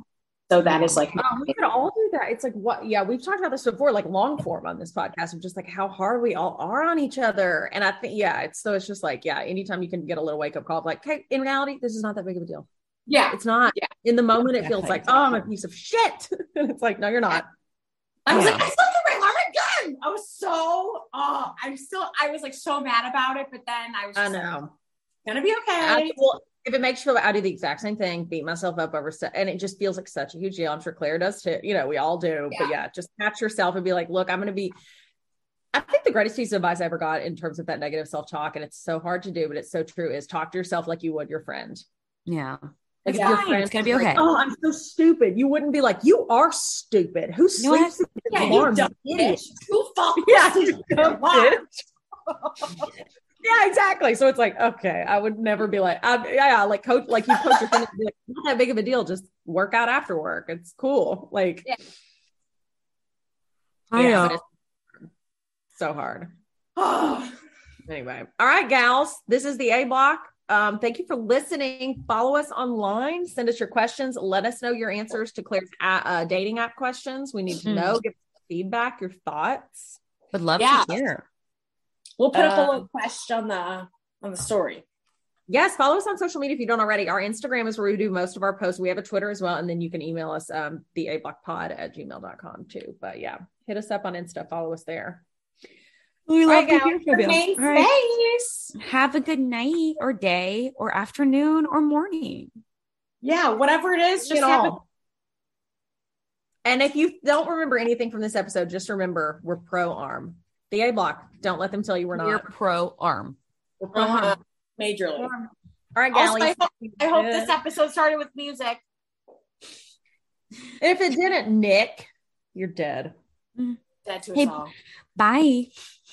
So that is like oh, we could all do that. It's like what yeah, we've talked about this before, like long form on this podcast of just like how hard we all are on each other. And I think yeah, it's so it's just like, yeah, anytime you can get a little wake up call like, hey, in reality, this is not that big of a deal. Yeah. It's not. Yeah. In the moment, it feels like, oh, I'm a piece of shit. *laughs* and it's like, no, you're not. I was yeah. like, I still get my alarm again. I was so, oh, I'm still, I was like so mad about it. But then I was I know. Like, gonna be okay. I, well, if it makes you feel, I do the exact same thing, beat myself up over stuff. And it just feels like such a huge deal. I'm sure Claire does too. You know, we all do. Yeah. But yeah, just catch yourself and be like, look, I'm going to be, I think the greatest piece of advice I ever got in terms of that negative self talk, and it's so hard to do, but it's so true, is talk to yourself like you would your friend. Yeah. Yeah. your it's gonna be okay. Like, oh, I'm so stupid. You wouldn't be like, you are stupid. Who sleeps in yeah, alarms? You idiot. Who falls? *laughs* Yeah, *laughs* yeah, exactly. So it's like, okay, I would never be like, I, yeah, like coach, like you coach your friend, like, not that big of a deal. Just work out after work. It's cool. Like, yeah. I yeah, know. so hard. *sighs* anyway, all right, gals, this is the A block. Um, thank you for listening. Follow us online. Send us your questions. Let us know your answers to Claire's uh, dating app questions. We need to know. Give feedback, your thoughts. Would love yeah. to hear. We'll put up a little uh, question on the on the story. Yes, follow us on social media if you don't already. Our Instagram is where we do most of our posts. We have a Twitter as well. And then you can email us um the a block pod at gmail.com too. But yeah, hit us up on Insta, follow us there. We love to hear from you. Right. Have a good night or day or afternoon or morning. Yeah, whatever it is, just have a- and if you don't remember anything from this episode, just remember we're pro arm. The A block. Don't let them tell you we're not. We're pro arm. We're pro uh-huh. arm. Majorly. All right, Gally. I, hope, I hope this episode started with music. If it didn't, Nick, you're dead. Dead to hey, us all. Bye.